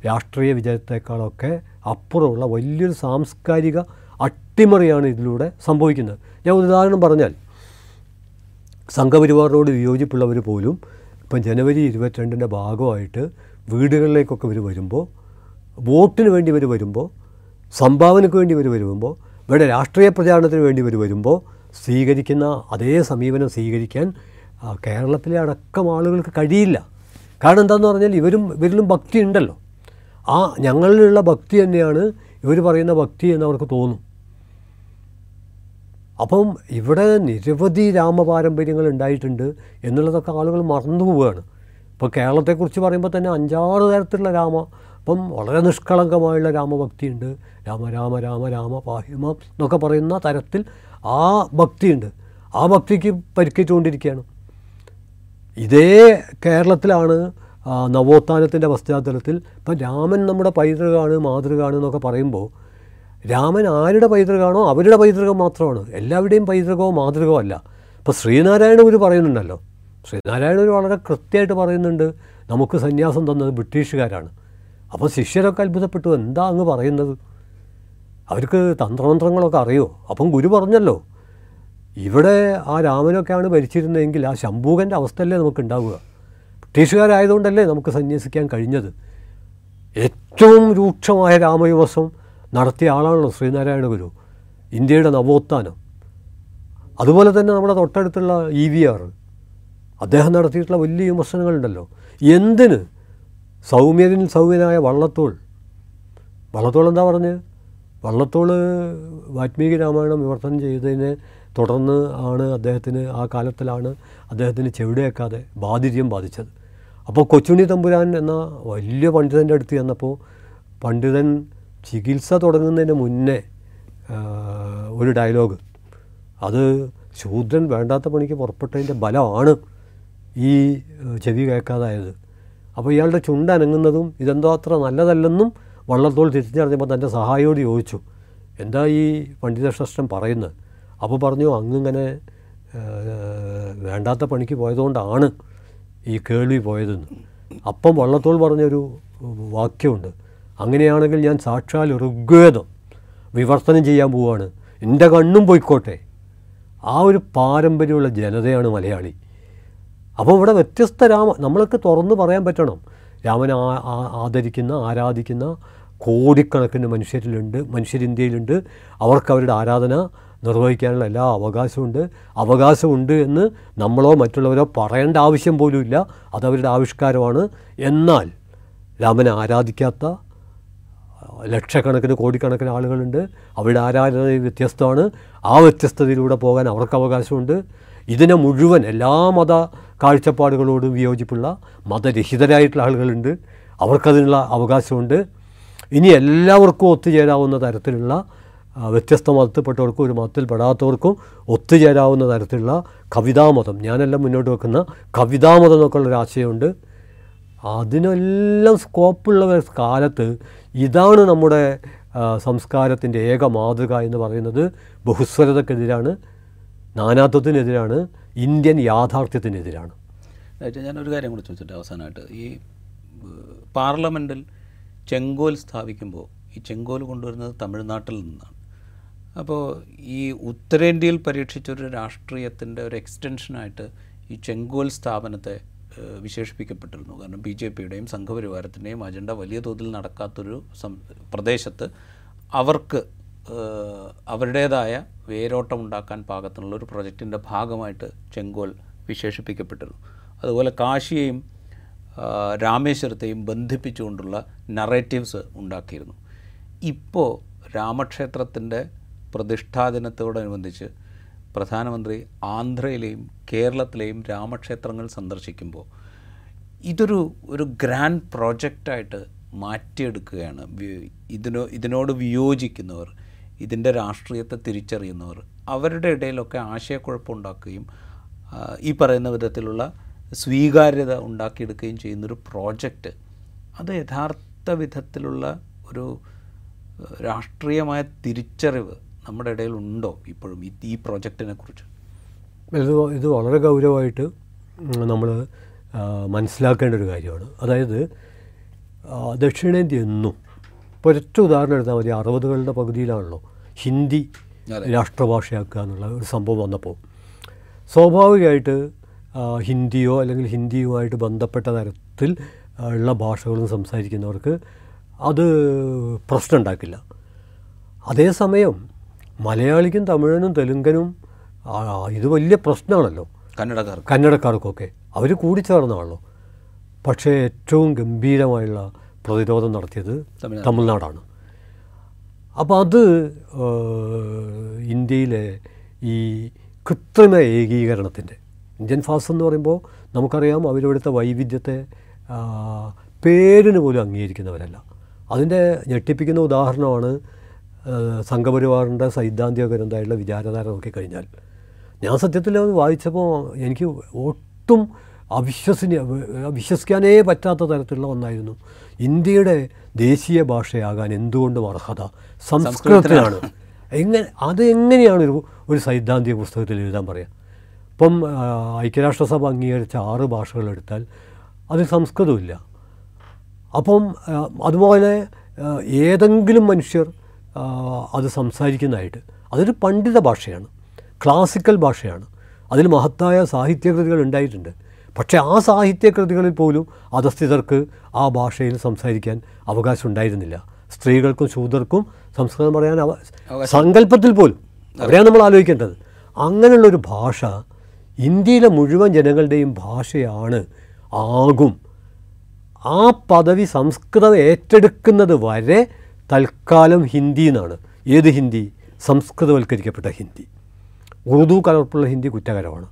രാഷ്ട്രീയ വിജയത്തെക്കാളൊക്കെ അപ്പുറമുള്ള വലിയൊരു സാംസ്കാരിക അട്ടിമറിയാണ് ഇതിലൂടെ സംഭവിക്കുന്നത്. ഞാൻ ഉദാഹരണം പറഞ്ഞാൽ സംഘപരിവാറിനോട് വിയോജിപ്പുള്ളവർ പോലും ഇപ്പം ജനുവരി ഇരുപത്തിരണ്ടിന്റെ ഭാഗമായിട്ട് വീടുകളിലേക്കൊക്കെ ഇവർ വരുമ്പോൾ വോട്ടിന് വേണ്ടി ഇവർ വരുമ്പോൾ സംഭാവനയ്ക്ക് വേണ്ടി ഇവർ വരുമ്പോൾ ഇവരുടെ രാഷ്ട്രീയ പ്രചാരണത്തിന് വേണ്ടി ഇവർ വരുമ്പോൾ സ്വീകരിക്കുന്ന അതേ സമീപനം സ്വീകരിക്കാൻ കേരളത്തിലെ അടക്കം ആളുകൾക്ക് കഴിയില്ല. കാരണം എന്താണെന്ന് പറഞ്ഞാൽ ഇവരും ഇവരിലും ഭക്തി ഉണ്ടല്ലോ. ആ ഞങ്ങളിലുള്ള ഭക്തി തന്നെയാണ് ഇവർ പറയുന്ന ഭക്തി എന്ന് അവർക്ക് തോന്നും. അപ്പം ഇവിടെ നിരവധി രാമപാരമ്പര്യങ്ങൾ ഉണ്ടായിട്ടുണ്ട് എന്നുള്ളതൊക്കെ ആളുകൾ മറന്നു പോവുകയാണ്. ഇപ്പോൾ കേരളത്തെക്കുറിച്ച് പറയുമ്പോൾ തന്നെ അഞ്ചാറ് തരത്തിലുള്ള രാമ അപ്പം വളരെ നിഷ്കളങ്കമായുള്ള രാമഭക്തിയുണ്ട്. രാമ രാമ രാമ രാമ പാഹിമം എന്നൊക്കെ പറയുന്ന തരത്തിൽ ആ ഭക്തിയുണ്ട്. ആ ഭക്തിക്ക് പരിക്കേറ്റുകൊണ്ടിരിക്കുകയാണ്. ഇതേ കേരളത്തിലാണ് നവോത്ഥാനത്തിന്റെ പശ്ചാത്തലത്തിൽ ഇപ്പം രാമൻ നമ്മുടെ പൈതൃകമാണ് മാതൃകയാണ് എന്നൊക്കെ പറയുമ്പോൾ രാമൻ ആരുടെ പൈതൃകമാണോ അവരുടെ പൈതൃകം മാത്രമാണ്. എല്ലാവരുടെയും പൈതൃകമോ മാതൃകമോ അല്ല. ഇപ്പോൾ ശ്രീനാരായണ ഗുരു പറയുന്നുണ്ടല്ലോ. ശ്രീനാരായണ ഗുരു വളരെ കൃത്യമായിട്ട് പറയുന്നുണ്ട്. നമുക്ക് സന്യാസം തന്നത് ബ്രിട്ടീഷുകാരാണ്. അപ്പോൾ ശിഷ്യരൊക്കെ അത്ഭുതപ്പെട്ടു. എന്താ അങ്ങ് പറയുന്നത്? അവർക്ക് തന്ത്രമന്ത്രങ്ങളൊക്കെ അറിയോ? അപ്പം ഗുരു പറഞ്ഞല്ലോ. ഇവിടെ ആ രാമനൊക്കെയാണ് ഭരിച്ചിരുന്നതെങ്കിൽ ആ ശംഭൂകന്റെ അവസ്ഥയല്ലേ നമുക്ക് ഉണ്ടാവുക ബ്രിട്ടീഷുകാരായതുകൊണ്ടല്ലേ നമുക്ക് സന്യസിക്കാൻ കഴിഞ്ഞത്. ഏറ്റവും രൂക്ഷമായ രാമവിമർശം നടത്തിയ ആളാണല്ലോ ശ്രീനാരായണ ഗുരു. ഇന്ത്യയുടെ നവോത്ഥാനം. അതുപോലെ തന്നെ നമ്മുടെ തൊട്ടടുത്തുള്ള ഇ വി ആർ അദ്ദേഹം നടത്തിയിട്ടുള്ള വലിയ വിമർശനങ്ങളുണ്ടല്ലോ. എന്തിന്? സൗമ്യതിൽ സൗമ്യനായ വള്ളത്തോൾ. വള്ളത്തോൾ എന്താ പറഞ്ഞ്? വള്ളത്തോൾ വാൽമീകി രാമായണം വിവർത്തനം ചെയ്തതിനെ തുടർന്ന് ആണ് അദ്ദേഹത്തിന് ആ കാലത്തിലാണ് അദ്ദേഹത്തിന് ചെവിടെയേക്കാതെ ബാധിര്യം ബാധിച്ചത്. അപ്പോൾ കൊച്ചുണ്ണി തമ്പുരാൻ എന്ന വലിയ പണ്ഡിതന്റെ അടുത്ത് ചെന്നപ്പോൾ പണ്ഡിതൻ ചികിത്സ തുടങ്ങുന്നതിന് മുന്നേ ഒരു ഡയലോഗ്. അത് ശൂദ്രൻ വേണ്ടാത്ത പണിക്ക് പുറപ്പെട്ടതിന്റെ ബലമാണ് ഈ ചെവി കേൾക്കാതായത്. അപ്പോൾ ഇയാളുടെ ചുണ്ട് അനങ്ങുന്നതും ഇതെന്തോ അത്ര നല്ലതല്ലെന്നും വള്ളത്തോൾ തിരിച്ചറിഞ്ഞപ്പോൾ തന്റെ സഹായിയോട് ചോദിച്ചു എന്താ ഈ പണ്ഡിതശ്രഷ്ടൻ പറയുന്നത്? അപ്പോൾ പറഞ്ഞു അങ്ങിങ്ങനെ വേണ്ടാത്ത പണിക്ക് പോയതുകൊണ്ടാണ് ഈ കേൾവി പോയതെന്ന്. അപ്പം വള്ളത്തോൾ പറഞ്ഞൊരു വാക്യമുണ്ട്. അങ്ങനെയാണെങ്കിൽ ഞാൻ സാക്ഷാൽ ഋഗ്വേദം വിവർത്തനം ചെയ്യാൻ പോവുകയാണ് എന്റെ കണ്ണും പോയിക്കോട്ടെ. ആ ഒരു പാരമ്പര്യമുള്ള ജനതയാണ് മലയാളി. അപ്പോൾ ഇവിടെ വ്യത്യസ്ത രാമ നമ്മൾക്ക് തുറന്ന് പറയാൻ പറ്റണം. രാമനെ ആദരിക്കുന്ന ആരാധിക്കുന്ന കോടിക്കണക്കിന് മനുഷ്യരിലുണ്ട് മനുഷ്യരിന്ത്യയിലുണ്ട്. അവർക്ക് അവരുടെ ആരാധന നിർവഹിക്കാനുള്ള എല്ലാ അവകാശമുണ്ട്. അവകാശമുണ്ട് എന്ന് നമ്മളോ മറ്റുള്ളവരോ പറയേണ്ട ആവശ്യം പോലുമില്ല. അതവരുടെ ആവിഷ്കാരമാണ്. എന്നാൽ രാമനെ ആരാധിക്കാത്ത ലക്ഷക്കണക്കിന് കോടിക്കണക്കിന് ആളുകളുണ്ട്. അവരുടെ ആരാധന വ്യത്യസ്തമാണ്. ആ വ്യത്യസ്തതയിലൂടെ പോകാൻ അവർക്ക് അവകാശമുണ്ട്. ഇതിനെ മുഴുവൻ എല്ലാ മത കാഴ്ചപ്പാടുകളോടും വിയോജിപ്പുള്ള മതരഹിതരായിട്ടുള്ള ആളുകളുണ്ട്. അവർക്കതിനുള്ള അവകാശമുണ്ട്. ഇനി എല്ലാവർക്കും ഒത്തുചേരാവുന്ന തരത്തിലുള്ള വ്യത്യസ്ത മതത്തിൽപ്പെട്ടവർക്കും ഒരു മതത്തിൽപ്പെടാത്തവർക്കും ഒത്തുചേരാവുന്ന തരത്തിലുള്ള കവിതാമതം. ഞാനെല്ലാം മുന്നോട്ട് വെക്കുന്ന കവിതാമതം എന്നൊക്കെയുള്ളൊരു ആശയമുണ്ട് അതിനെല്ലാം സ്കോപ്പുള്ള കാലത്ത് ഇതാണ് നമ്മുടെ സംസ്കാരത്തിന്റെ ഏക മാതൃക എന്ന് പറയുന്നത് ബഹുസ്വരതക്കെതിരാണ് നാനാത്വത്തിനെതിരാണ് ഇന്ത്യൻ യാഥാർത്ഥ്യത്തിനെതിരാണ്. ഞാനൊരു കാര്യം കൂടി ചോദിച്ചിട്ട് അവസാനമായിട്ട് ഈ പാർലമെന്റിൽ ചെങ്കോൽ സ്ഥാപിക്കുമ്പോൾ ഈ ചെങ്കോൽ കൊണ്ടുവരുന്നത് തമിഴ്നാട്ടിൽ നിന്നാണ്. അപ്പോൾ ഈ ഉത്തരേന്ത്യയിൽ പരീക്ഷിച്ചൊരു രാഷ്ട്രീയത്തിന്റെ ഒരു എക്സ്റ്റൻഷനായിട്ട് ഈ ചെങ്കോൽ സ്ഥാപനത്തെ വിശേഷിപ്പിക്കപ്പെട്ടിരുന്നു. കാരണം ബി ജെ പിയുടെയും സംഘപരിവാരത്തിന്റെയും അജണ്ട വലിയ തോതിൽ നടക്കാത്തൊരു സം പ്രദേശത്ത് അവർക്ക് അവരുടേതായ വേരോട്ടം ഉണ്ടാക്കാൻ പാകത്തിനുള്ള ഒരു പ്രൊജക്റ്റിന്റെ ഭാഗമായിട്ട് ചെങ്കോൽ വിശേഷിപ്പിക്കപ്പെട്ടിരുന്നു. അതുപോലെ കാശിയെയും രാമേശ്വരത്തെയും ബന്ധിപ്പിച്ചുകൊണ്ടുള്ള നറേറ്റീവ്സ് ഉണ്ടാക്കിയിരുന്നു. ഇപ്പോൾ രാമക്ഷേത്രത്തിന്റെ പ്രതിഷ്ഠാ ദിനത്തോടനുബന്ധിച്ച് പ്രധാനമന്ത്രി ആന്ധ്രയിലെയും കേരളത്തിലെയും രാമക്ഷേത്രങ്ങൾ സന്ദർശിക്കുമ്പോൾ ഇതൊരു ഒരു ഗ്രാൻഡ് പ്രോജക്റ്റായിട്ട് മാറ്റിയെടുക്കുകയാണ്. ഇതിനോ ഇതിനോട് വിയോജിക്കുന്നവർ ഇതിന്റെ രാഷ്ട്രീയത്തെ തിരിച്ചറിയുന്നവർ അവരുടെ ഇടയിലൊക്കെ ആശയക്കുഴപ്പമുണ്ടാക്കുകയും ഈ പറയുന്ന വിധത്തിലുള്ള സ്വീകാര്യത ഉണ്ടാക്കിയെടുക്കുകയും ചെയ്യുന്നൊരു പ്രോജക്റ്റ്. അത് യഥാർത്ഥ വിധത്തിലുള്ള ഒരു രാഷ്ട്രീയമായ തിരിച്ചറിവ് നമ്മുടെ ഇടയിൽ ഉണ്ടോ ഇപ്പോഴും ഈ ഈ പ്രോജക്റ്റിനെ കുറിച്ച്? ഇത് ഇത് വളരെ ഗൗരവമായിട്ട് നമ്മൾ മനസ്സിലാക്കേണ്ട ഒരു കാര്യമാണ്. അതായത് ദക്ഷിണേന്ത്യ എന്നും ഇപ്പോൾ ഒരൊറ്റ ഉദാഹരണം എടുത്താൽ മതി. അറുപതുകളുടെ പകുതിയിലാണല്ലോ ഹിന്ദി രാഷ്ട്രഭാഷയാക്കുക എന്നുള്ള ഒരു സംഭവം വന്നപ്പോൾ. സ്വാഭാവികമായിട്ട് ഹിന്ദിയോ അല്ലെങ്കിൽ ഹിന്ദിയുമായിട്ട് ബന്ധപ്പെട്ട തരത്തിൽ ഉള്ള ഭാഷകളും സംസാരിക്കുന്നവർക്ക് അത് പ്രശ്നം ഉണ്ടാക്കില്ല. അതേസമയം മലയാളിക്കും തമിഴനും തെലുങ്കനും ഇത് വലിയ പ്രശ്നമാണല്ലോ. കന്നഡക്കാർ കന്നഡക്കാർക്കൊക്കെ. അവർ കൂടിച്ചേർന്നാണല്ലോ പക്ഷേ ഏറ്റവും ഗംഭീരമായുള്ള പ്രതിരോധം നടത്തിയത് തമിഴ്നാട്. തമിഴ്നാടാണ്. അപ്പോൾ അത് ഇന്ത്യയിലെ ഈ കൃത്രിമ ഏകീകരണത്തിന്റെ ഇന്ത്യൻ ഫാസ്റ്റ് എന്ന് പറയുമ്പോൾ നമുക്കറിയാം അവരിവിടുത്തെ വൈവിധ്യത്തെ പേരിന് പോലും അംഗീകരിക്കുന്നവരല്ല. അതിന്റെ ഞെട്ടിപ്പിക്കുന്ന ഉദാഹരണമാണ് സംഘപരിവാറിന്റെ സൈദ്ധാന്തിക ഗ്രന്ഥമായിട്ടുള്ള വിചാരധാര നോക്കിക്കഴിഞ്ഞാൽ ഞാൻ സത്യത്തിൽ അത് വായിച്ചപ്പോൾ എനിക്ക് ഒട്ടും അവിശ്വസിന് വിശ്വസിക്കാനേ പറ്റാത്ത തരത്തിലുള്ള ഒന്നായിരുന്നു ഇന്ത്യയുടെ ദേശീയ ഭാഷയാകാൻ എന്തുകൊണ്ടും അർഹത സംസ്കൃതത്തിലാണ് എങ്ങനെ അത് എങ്ങനെയാണ് ഒരു ഒരു സൈദ്ധാന്തിക പുസ്തകത്തിൽ എഴുതാൻ പറയുക ഇപ്പം ഐക്യരാഷ്ട്രസഭ അംഗീകരിച്ച ആറ് ഭാഷകൾ എടുത്താൽ അതിൽ സംസ്കൃതമില്ല. അപ്പം അതുപോലെ ഏതെങ്കിലും മനുഷ്യർ അത് സംസാരിക്കുന്നതായിട്ട്. അതൊരു പണ്ഡിത ഭാഷയാണ്. ക്ലാസിക്കൽ ഭാഷയാണ്. അതിൽ മഹത്തായ സാഹിത്യകൃതികൾ ഉണ്ടായിട്ടുണ്ട്. പക്ഷേ ആ സാഹിത്യകൃതികളിൽ പോലും അധസ്ഥിതർക്ക് ആ ഭാഷയിൽ സംസാരിക്കാൻ അവകാശം ഉണ്ടായിരുന്നില്ല. സ്ത്രീകൾക്കും ശൂദ്രർക്കും സംസ്കൃതം പറയാൻ അവ സങ്കല്പത്തിൽ പോലും അവരെയാണ് നമ്മൾ ആലോചിക്കേണ്ടത്. അങ്ങനെയുള്ളൊരു ഭാഷ ഇന്ത്യയിലെ മുഴുവൻ ജനങ്ങളുടെയും ഭാഷയാണ് ആകും. ആ പദവി സംസ്കൃതം ഏറ്റെടുക്കുന്നത് വരെ തൽക്കാലം ഹിന്ദി എന്നാണ്. ഏത് ഹിന്ദി? സംസ്കൃതവൽക്കരിക്കപ്പെട്ട ഹിന്ദി. ഉറുദു കലർപ്പുള്ള ഹിന്ദി കുറ്റകരമാണ്.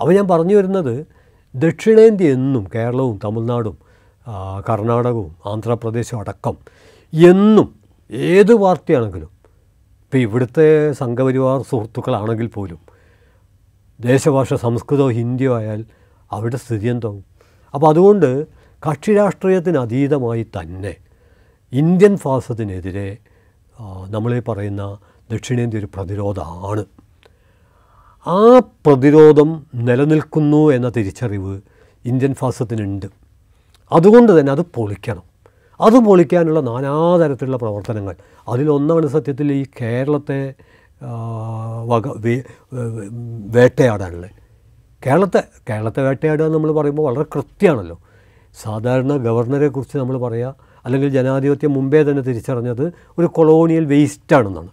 അപ്പോൾ ഞാൻ പറഞ്ഞു വരുന്നത് ദക്ഷിണേന്ത്യ എന്നും കേരളവും തമിഴ്നാടും കർണാടകവും ആന്ധ്രാപ്രദേശും അടക്കം എന്നും ഏത് പാർട്ടിയാണെങ്കിലും ഇപ്പോൾ ഇവിടുത്തെ സംഘപരിവാർ സുഹൃത്തുക്കളാണെങ്കിൽ പോലും ദേശഭാഷ സംസ്കൃതമോ ഹിന്ദിയോ ആയാൽ അവിടെ സ്ഥിതി എന്താവും? അപ്പോൾ അതുകൊണ്ട് കക്ഷി രാഷ്ട്രീയത്തിന് അതീതമായി തന്നെ ഇന്ത്യൻ ഫാസത്തിനെതിരെ നമ്മളീ പറയുന്ന ദക്ഷിണേന്ത്യ ഒരു പ്രതിരോധമാണ്. ആ പ്രതിരോധം നിലനിൽക്കുന്നു എന്ന തിരിച്ചറിവ് ഇന്ത്യൻ ഫാസത്തിനുണ്ട് അതുകൊണ്ട് തന്നെ അത് പൊളിക്കണം. അത് പൊളിക്കാനുള്ള നാനാതരത്തിലുള്ള പ്രവർത്തനങ്ങൾ. അതിലൊന്നാണ് സത്യത്തിൽ ഈ കേരളത്തെ വക വേട്ടയാടാനുള്ളത്. കേരളത്തെ കേരളത്തെ വേട്ടയാടുക നമ്മൾ പറയുമ്പോൾ വളരെ കൃത്യമാണല്ലോ. സാധാരണ ഗവർണറെ കുറിച്ച് നമ്മൾ പറയുക അല്ലെങ്കിൽ ജനാധിപത്യം മുമ്പേ തന്നെ തിരിച്ചറിഞ്ഞത് ഒരു കൊളോണിയൽ വേസ്റ്റാണെന്നാണ്.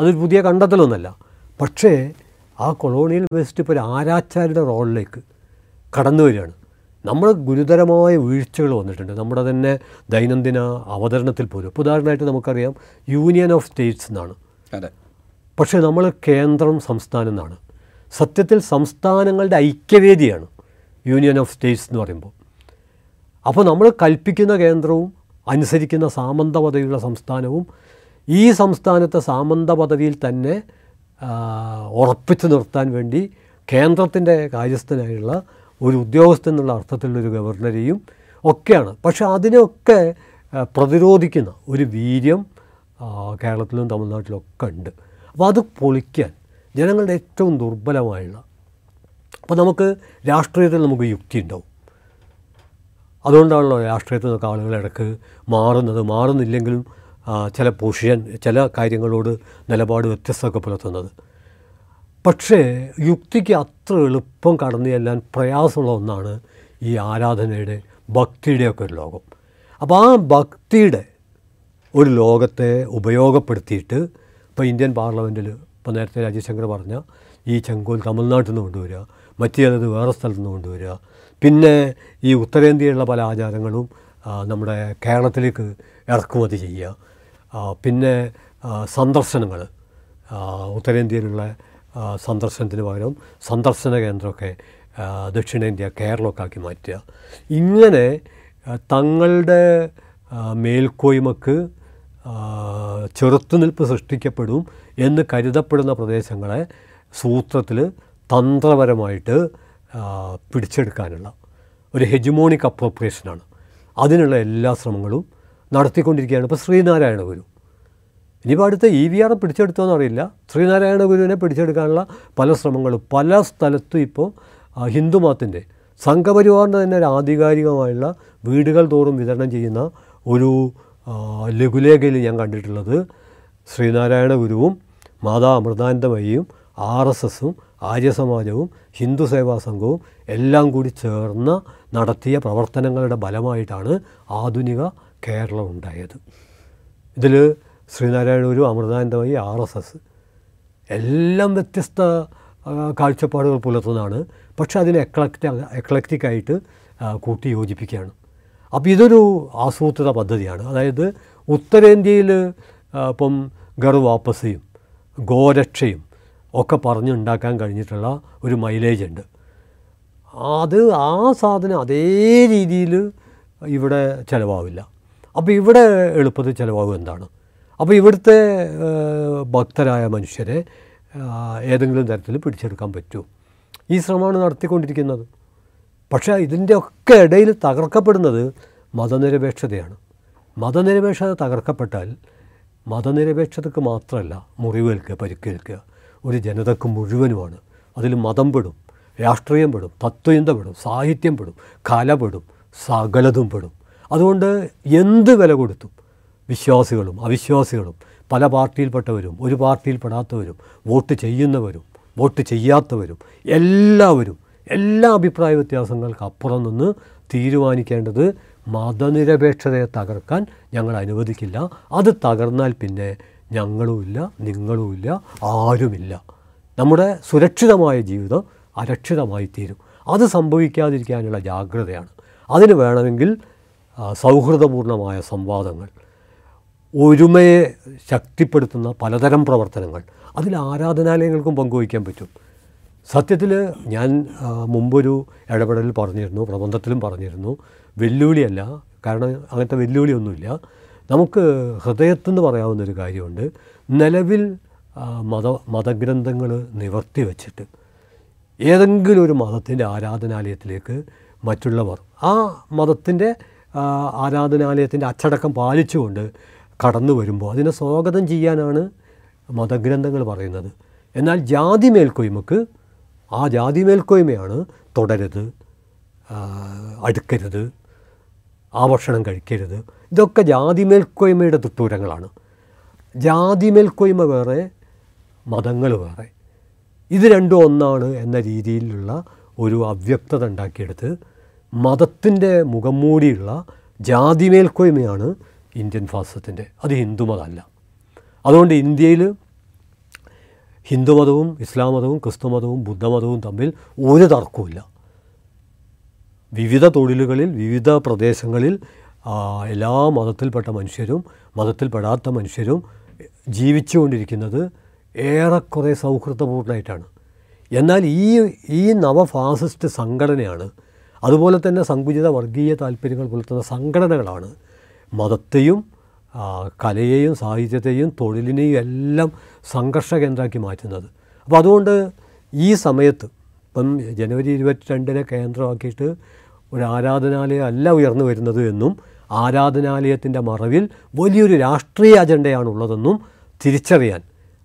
അതൊരു പുതിയ കണ്ടെത്തലൊന്നല്ല. പക്ഷേ ആ കൊളോണിയൽ വേസ്റ്റ് ഇപ്പോൾ ഒരു ആരാച്ചാരുടെ റോളിലേക്ക് കടന്നു വരികയാണ്. നമ്മൾ ഗുരുതരമായ വീഴ്ചകൾ വന്നിട്ടുണ്ട്. നമ്മുടെ തന്നെ ദൈനംദിന അവതരണത്തിൽ പോലും. ഇപ്പോൾ ഉദാഹരണമായിട്ട് നമുക്കറിയാം യൂണിയൻ ഓഫ് സ്റ്റേറ്റ്സ് എന്നാണ്. അതെ. പക്ഷേ നമ്മൾ കേന്ദ്രം സംസ്ഥാനം എന്നാണ്. സത്യത്തിൽ സംസ്ഥാനങ്ങളുടെ ഐക്യവേദിയാണ് യൂണിയൻ ഓഫ് സ്റ്റേറ്റ്സ് എന്ന് പറയുമ്പോൾ. അപ്പോൾ നമ്മൾ കൽപ്പിക്കുന്ന കേന്ദ്രവും അനുസരിക്കുന്ന സാമന്ത പദവിയുള്ള സംസ്ഥാനവും ഈ സംസ്ഥാനത്തെ സാമന്ത പദവിയിൽ തന്നെ ഉറപ്പിച്ചു നിർത്താൻ വേണ്ടി കേന്ദ്രത്തിന്റെ കാര്യസ്ഥനായുള്ള ഒരു ഉദ്യോഗസ്ഥൻ എന്നുള്ള അർത്ഥത്തിലുള്ളൊരു ഗവർണറെയും ഒക്കെയാണ്. പക്ഷേ അതിനെയൊക്കെ പ്രതിരോധിക്കുന്ന ഒരു വീര്യം കേരളത്തിലും തമിഴ്നാട്ടിലും ഒക്കെ ഉണ്ട്. അപ്പോൾ അത് പൊളിക്കാൻ ജനങ്ങളുടെ ഏറ്റവും ദുർബലമായുള്ള അപ്പോൾ നമുക്ക് രാഷ്ട്രീയത്തിൽ നമുക്ക് യുക്തി ഉണ്ടാവും. അതുകൊണ്ടാണല്ലോ രാഷ്ട്രീയത്തിൽ നിന്നൊക്കെ ആളുകൾ ഇടയ്ക്ക് മാറുന്നത്. മാറുന്നില്ലെങ്കിലും ചില പൊസിഷൻ ചില കാര്യങ്ങളോട് നിലപാട് വ്യത്യസ്തമൊക്കെ പുലർത്തുന്നത്. പക്ഷേ യുക്തിക്ക് അത്ര എളുപ്പം കടന്നു ചെല്ലാൻ പ്രയാസമുള്ള ഒന്നാണ് ഈ ആരാധനയുടെ ഭക്തിയുടെയൊക്കെ ഒരു ലോകം. അപ്പോൾ ആ ഭക്തിയുടെ ഒരു ലോകത്തെ ഉപയോഗപ്പെടുത്തിയിട്ട് ഇപ്പോൾ ഇന്ത്യൻ പാർലമെന്റിൽ ഇപ്പോൾ നേരത്തെ രാജശങ്കർ പറഞ്ഞ ഈ ചെങ്കോൽ തമിഴ്നാട്ടിൽ നിന്ന് കൊണ്ടുവരിക മറ്റു ചിലത് വേറെ സ്ഥലത്തു കൊണ്ടുവരിക പിന്നെ ഈ ഉത്തരേന്ത്യയിലുള്ള പല ആചാരങ്ങളും നമ്മുടെ കേരളത്തിലേക്ക് ഇറക്കുമതി ചെയ്യുക. പിന്നെ സന്ദർശനങ്ങൾ. ഉത്തരേന്ത്യയിലുള്ള സന്ദർശനത്തിന് പകരം സന്ദർശന കേന്ദ്രമൊക്കെ ദക്ഷിണേന്ത്യ കേരളമൊക്കെ ആക്കി മാറ്റുക. ഇങ്ങനെ തങ്ങളുടെ മേൽക്കോയ്മക്ക് ചെറുത്തുനിൽപ്പ് സൃഷ്ടിക്കപ്പെടും എന്ന് കരുതപ്പെടുന്ന പ്രദേശങ്ങളെ സൂത്രത്തിൽ തന്ത്രപരമായിട്ട് പിടിച്ചെടുക്കാനുള്ള ഒരു ഹെജുമോണിക് അപ്രോപ്രിയേഷനാണ്. അതിനുള്ള എല്ലാ ശ്രമങ്ങളും നടത്തിക്കൊണ്ടിരിക്കുകയാണ്. ഇപ്പോൾ ശ്രീനാരായണ ഗുരു. ഇനിയിപ്പോൾ അടുത്ത ഇ വി ആർ പിടിച്ചെടുത്തോന്ന് അറിയില്ല. ശ്രീനാരായണ ഗുരുവിനെ പിടിച്ചെടുക്കാനുള്ള പല ശ്രമങ്ങളും പല സ്ഥലത്തും ഇപ്പോൾ ഹിന്ദുമതത്തിന്റെ സംഘപരിവാറിന്റെ തന്നെ ഒരു ആധികാരികമായുള്ള വീടുകൾ തോറും വിതരണം ചെയ്യുന്ന ഒരു ലഘുലേഖയിൽ ഞാൻ കണ്ടിട്ടുള്ളത് ശ്രീനാരായണ ഗുരുവും മാതാ അമൃതാനന്ദമയിയും ആർ എസ് എസും ആര്യസമാജവും ഹിന്ദു സേവാ സംഘവും എല്ലാം കൂടി ചേർന്ന് നടത്തിയ പ്രവർത്തനങ്ങളുടെ ഫലമായിട്ടാണ് ആധുനിക കേരളം ഉണ്ടായത്. ഇതിൽ Guru Amritanandamayi R S S എല്ലാം വ്യത്യസ്ത കാഴ്ചപ്പാടുകൾ പുലർത്തുന്നതാണ്. പക്ഷെ അതിനെ എക്ലക്റ്റ് എക്ലക്റ്റിക്കായിട്ട് കൂട്ടി യോജിപ്പിക്കുകയാണ്. അപ്പോൾ ഇതൊരു ആസൂത്രിത പദ്ധതിയാണ്. അതായത് ഉത്തരേന്ത്യയിൽ ഇപ്പം ഗർവാപ്പസിയും ഗോരക്ഷയും ഒക്കെ പറഞ്ഞുണ്ടാക്കാൻ കഴിഞ്ഞിട്ടുള്ള ഒരു മൈലേജ് ഉണ്ട്. അത് ആ സാധനം അതേ രീതിയിൽ ഇവിടെ ചിലവാവില്ല. അപ്പോൾ ഇവിടെ എളുപ്പത്തിൽ ചിലവാകും എന്താണ്? അപ്പോൾ ഇവിടുത്തെ ഭക്തരായ മനുഷ്യരെ ഏതെങ്കിലും തരത്തിൽ പിടിച്ചെടുക്കാൻ പറ്റുമോ ഈ ശ്രമമാണ് നടത്തിക്കൊണ്ടിരിക്കുന്നത്. പക്ഷേ ഇതിന്റെ ഒക്കെ ഇടയിൽ തകർക്കപ്പെടുന്നത് മതനിരപേക്ഷതയാണ്. മതനിരപേക്ഷത തകർക്കപ്പെട്ടാൽ മതനിരപേക്ഷതക്ക് മാത്രമല്ല മുറിവേൽക്കുക പരിക്കേൽക്കുക. ഒരു ജനതക്ക് മുഴുവനുമാണ്. അതിൽ മതം പെടും രാഷ്ട്രീയം പെടും തത്വചിന്ത പെടും സാഹിത്യം പെടും കല പെടും സകലതും പെടും. അതുകൊണ്ട് എന്ത് വില കൊടുത്തും വിശ്വാസികളും അവിശ്വാസികളും പല പാർട്ടിയിൽപ്പെട്ടവരും ഒരു പാർട്ടിയിൽപ്പെടാത്തവരും വോട്ട് ചെയ്യുന്നവരും വോട്ട് ചെയ്യാത്തവരും എല്ലാവരും എല്ലാ അഭിപ്രായ വ്യത്യാസങ്ങൾക്ക് അപ്പുറം നിന്ന് തീരുമാനിക്കേണ്ടത് മതനിരപേക്ഷതയെ തകർക്കാൻ ഞങ്ങൾ അനുവദിക്കില്ല. അത് തകർന്നാൽ പിന്നെ ഞങ്ങളുമില്ല നിങ്ങളുമില്ല ആരുമില്ല. നമ്മുടെ സുരക്ഷിതമായ ജീവിതം അരക്ഷിതമായി തീരും. അത് സംഭവിക്കാതിരിക്കാനുള്ള ജാഗ്രതയാണ്. അതിന് വേണമെങ്കിൽ സൗഹൃദപൂർണമായ സംവാദങ്ങൾ ഒരുമയെ ശക്തിപ്പെടുത്തുന്ന പലതരം പ്രവർത്തനങ്ങൾ അതിൽ ആരാധനാലയങ്ങൾക്കും പങ്കുവയ്ക്കാൻ പറ്റും. സത്യത്തിൽ ഞാൻ മുമ്പൊരു ഇടപെടലിൽ പറഞ്ഞിരുന്നു പ്രബന്ധത്തിലും പറഞ്ഞിരുന്നു വെല്ലുവിളിയല്ല കാരണം അങ്ങനത്തെ വെല്ലുവിളിയൊന്നുമില്ല. നമുക്ക് ഹൃദയത്തെന്ന് പറയാവുന്നൊരു കാര്യമുണ്ട്. നിലവിൽ മത മതഗ്രന്ഥങ്ങൾ നിവർത്തി വച്ചിട്ട് ഏതെങ്കിലും ഒരു മതത്തിന്റെ ആരാധനാലയത്തിലേക്ക് മറ്റുള്ളവർ ആ മതത്തിന്റെ ആരാധനാലയത്തിന്റെ അച്ചടക്കം പാലിച്ചുകൊണ്ട് കടന്നു വരുമ്പോൾ അതിനെ സ്വാഗതം ചെയ്യാനാണ് മതഗ്രന്ഥങ്ങൾ പറയുന്നത്. എന്നാൽ ജാതി മേൽക്കൊയ്മക്ക് ആ ജാതി മേൽക്കൊയ്മയാണ് തുടരുത് അടുക്കരുത് ആ ഭക്ഷണം കഴിക്കരുത്. ഇതൊക്കെ ജാതി മേൽക്കോയ്മയുടെ തുട്ടൂരങ്ങളാണ്. ജാതി മേൽക്കോയ്മ വേറെ മതങ്ങൾ വേറെ. ഇത് രണ്ടും ഒന്നാണ് എന്ന രീതിയിലുള്ള ഒരു അവ്യക്തത ഉണ്ടാക്കിയെടുത്ത് മതത്തിന്റെ മുഖം മൂടിയുള്ള ജാതി മേൽക്കോയ്മയാണ് ഇന്ത്യൻ ഫാസത്തിന്റെ അത് ഹിന്ദുമതമല്ല. അതുകൊണ്ട് ഇന്ത്യയിൽ ഹിന്ദുമതവും ഇസ്ലാം മതവും ക്രിസ്തു മതവും ബുദ്ധമതവും തമ്മിൽ ഒരു തർക്കവുമില്ല. വിവിധ തൊഴിലുകളിൽ വിവിധ പ്രദേശങ്ങളിൽ എല്ലാ മതത്തിൽപ്പെട്ട മനുഷ്യരും മതത്തിൽപ്പെടാത്ത മനുഷ്യരും ജീവിച്ചുകൊണ്ടിരിക്കുന്നത് ഏറെക്കുറെ സൗഹൃദപൂർണമായിട്ടാണ് എന്നാൽ ഈ ഈ നവഫാസിസ്റ്റ് സംഘടനയാണ് അതുപോലെ തന്നെ സങ്കുചിത വർഗീയ താല്പര്യങ്ങൾ പുലർത്തുന്ന സംഘടനകളാണ് മതത്തെയും കലയെയും സാഹിത്യത്തെയും തൊഴിലിനെയും എല്ലാം സംഘർഷ കേന്ദ്രമാക്കി മാറ്റുന്നത്. അപ്പോൾ അതുകൊണ്ട് ഈ സമയത്ത് ഇപ്പം ജനുവരി ഇരുപത്തിരണ്ടിനെ കേന്ദ്രമാക്കിയിട്ട് ഒരു ആരാധനാലയം അല്ല ഉയർന്നു വരുന്നത് എന്നും ആരാധനാലയത്തിന്റെ മറവിൽ വലിയൊരു രാഷ്ട്രീയ അജണ്ടയാണുള്ളതെന്നും തിരിച്ചറിയാൻ.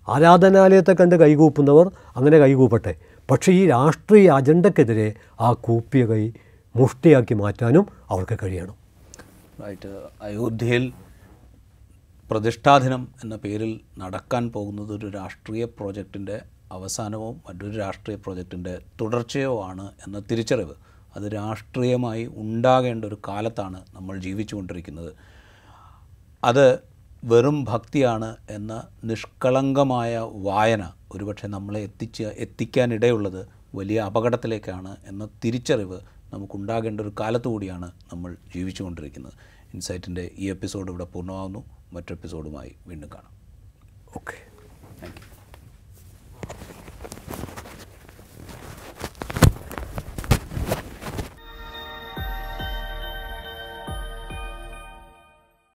ആരാധനാലയത്തെ കണ്ട് കൈകൂപ്പുന്നവർ അങ്ങനെ കൈകൂപ്പട്ടെ. പക്ഷേ ഈ രാഷ്ട്രീയ അജണ്ടക്കെതിരെ ആ കൂപ്പിയ കൈ മുഷ്ടിയാക്കി മാറ്റാനും അവർക്ക് കഴിയണം. റൈറ്റ്. അയോധ്യയിൽ പ്രതിഷ്ഠാദിനം എന്ന പേരിൽ നടക്കാൻ പോകുന്നത് ഒരു രാഷ്ട്രീയ പ്രോജക്റ്റിന്റെ അവസാനവും മറ്റൊരു രാഷ്ട്രീയ പ്രോജക്റ്റിന്റെ തുടർച്ചയോ ആണ് എന്ന തിരിച്ചറിവ് അത് രാഷ്ട്രീയമായി ഉണ്ടാകേണ്ട ഒരു കാലത്താണ് നമ്മൾ ജീവിച്ചുകൊണ്ടിരിക്കുന്നത്. അത് വെറും ഭക്തിയാണ് എന്ന നിഷ്കളങ്കമായ വായന ഒരുപക്ഷെ നമ്മളെ എത്തിച്ച് എത്തിക്കാനിടയുള്ളത് വലിയ അപകടത്തിലേക്കാണ് എന്ന തിരിച്ചറിവ് നമുക്കുണ്ടാകേണ്ട ഒരു കാലത്തുകൂടിയാണ് നമ്മൾ ജീവിച്ചുകൊണ്ടിരിക്കുന്നത്. ഇൻസൈറ്റിന്റെ ഈ എപ്പിസോഡ് ഇവിടെ പൂർണമാകുന്നു മറ്റൊരു എപ്പിസോഡുമായി വീണ്ടും കാണാം. ഓക്കെ. Thank you.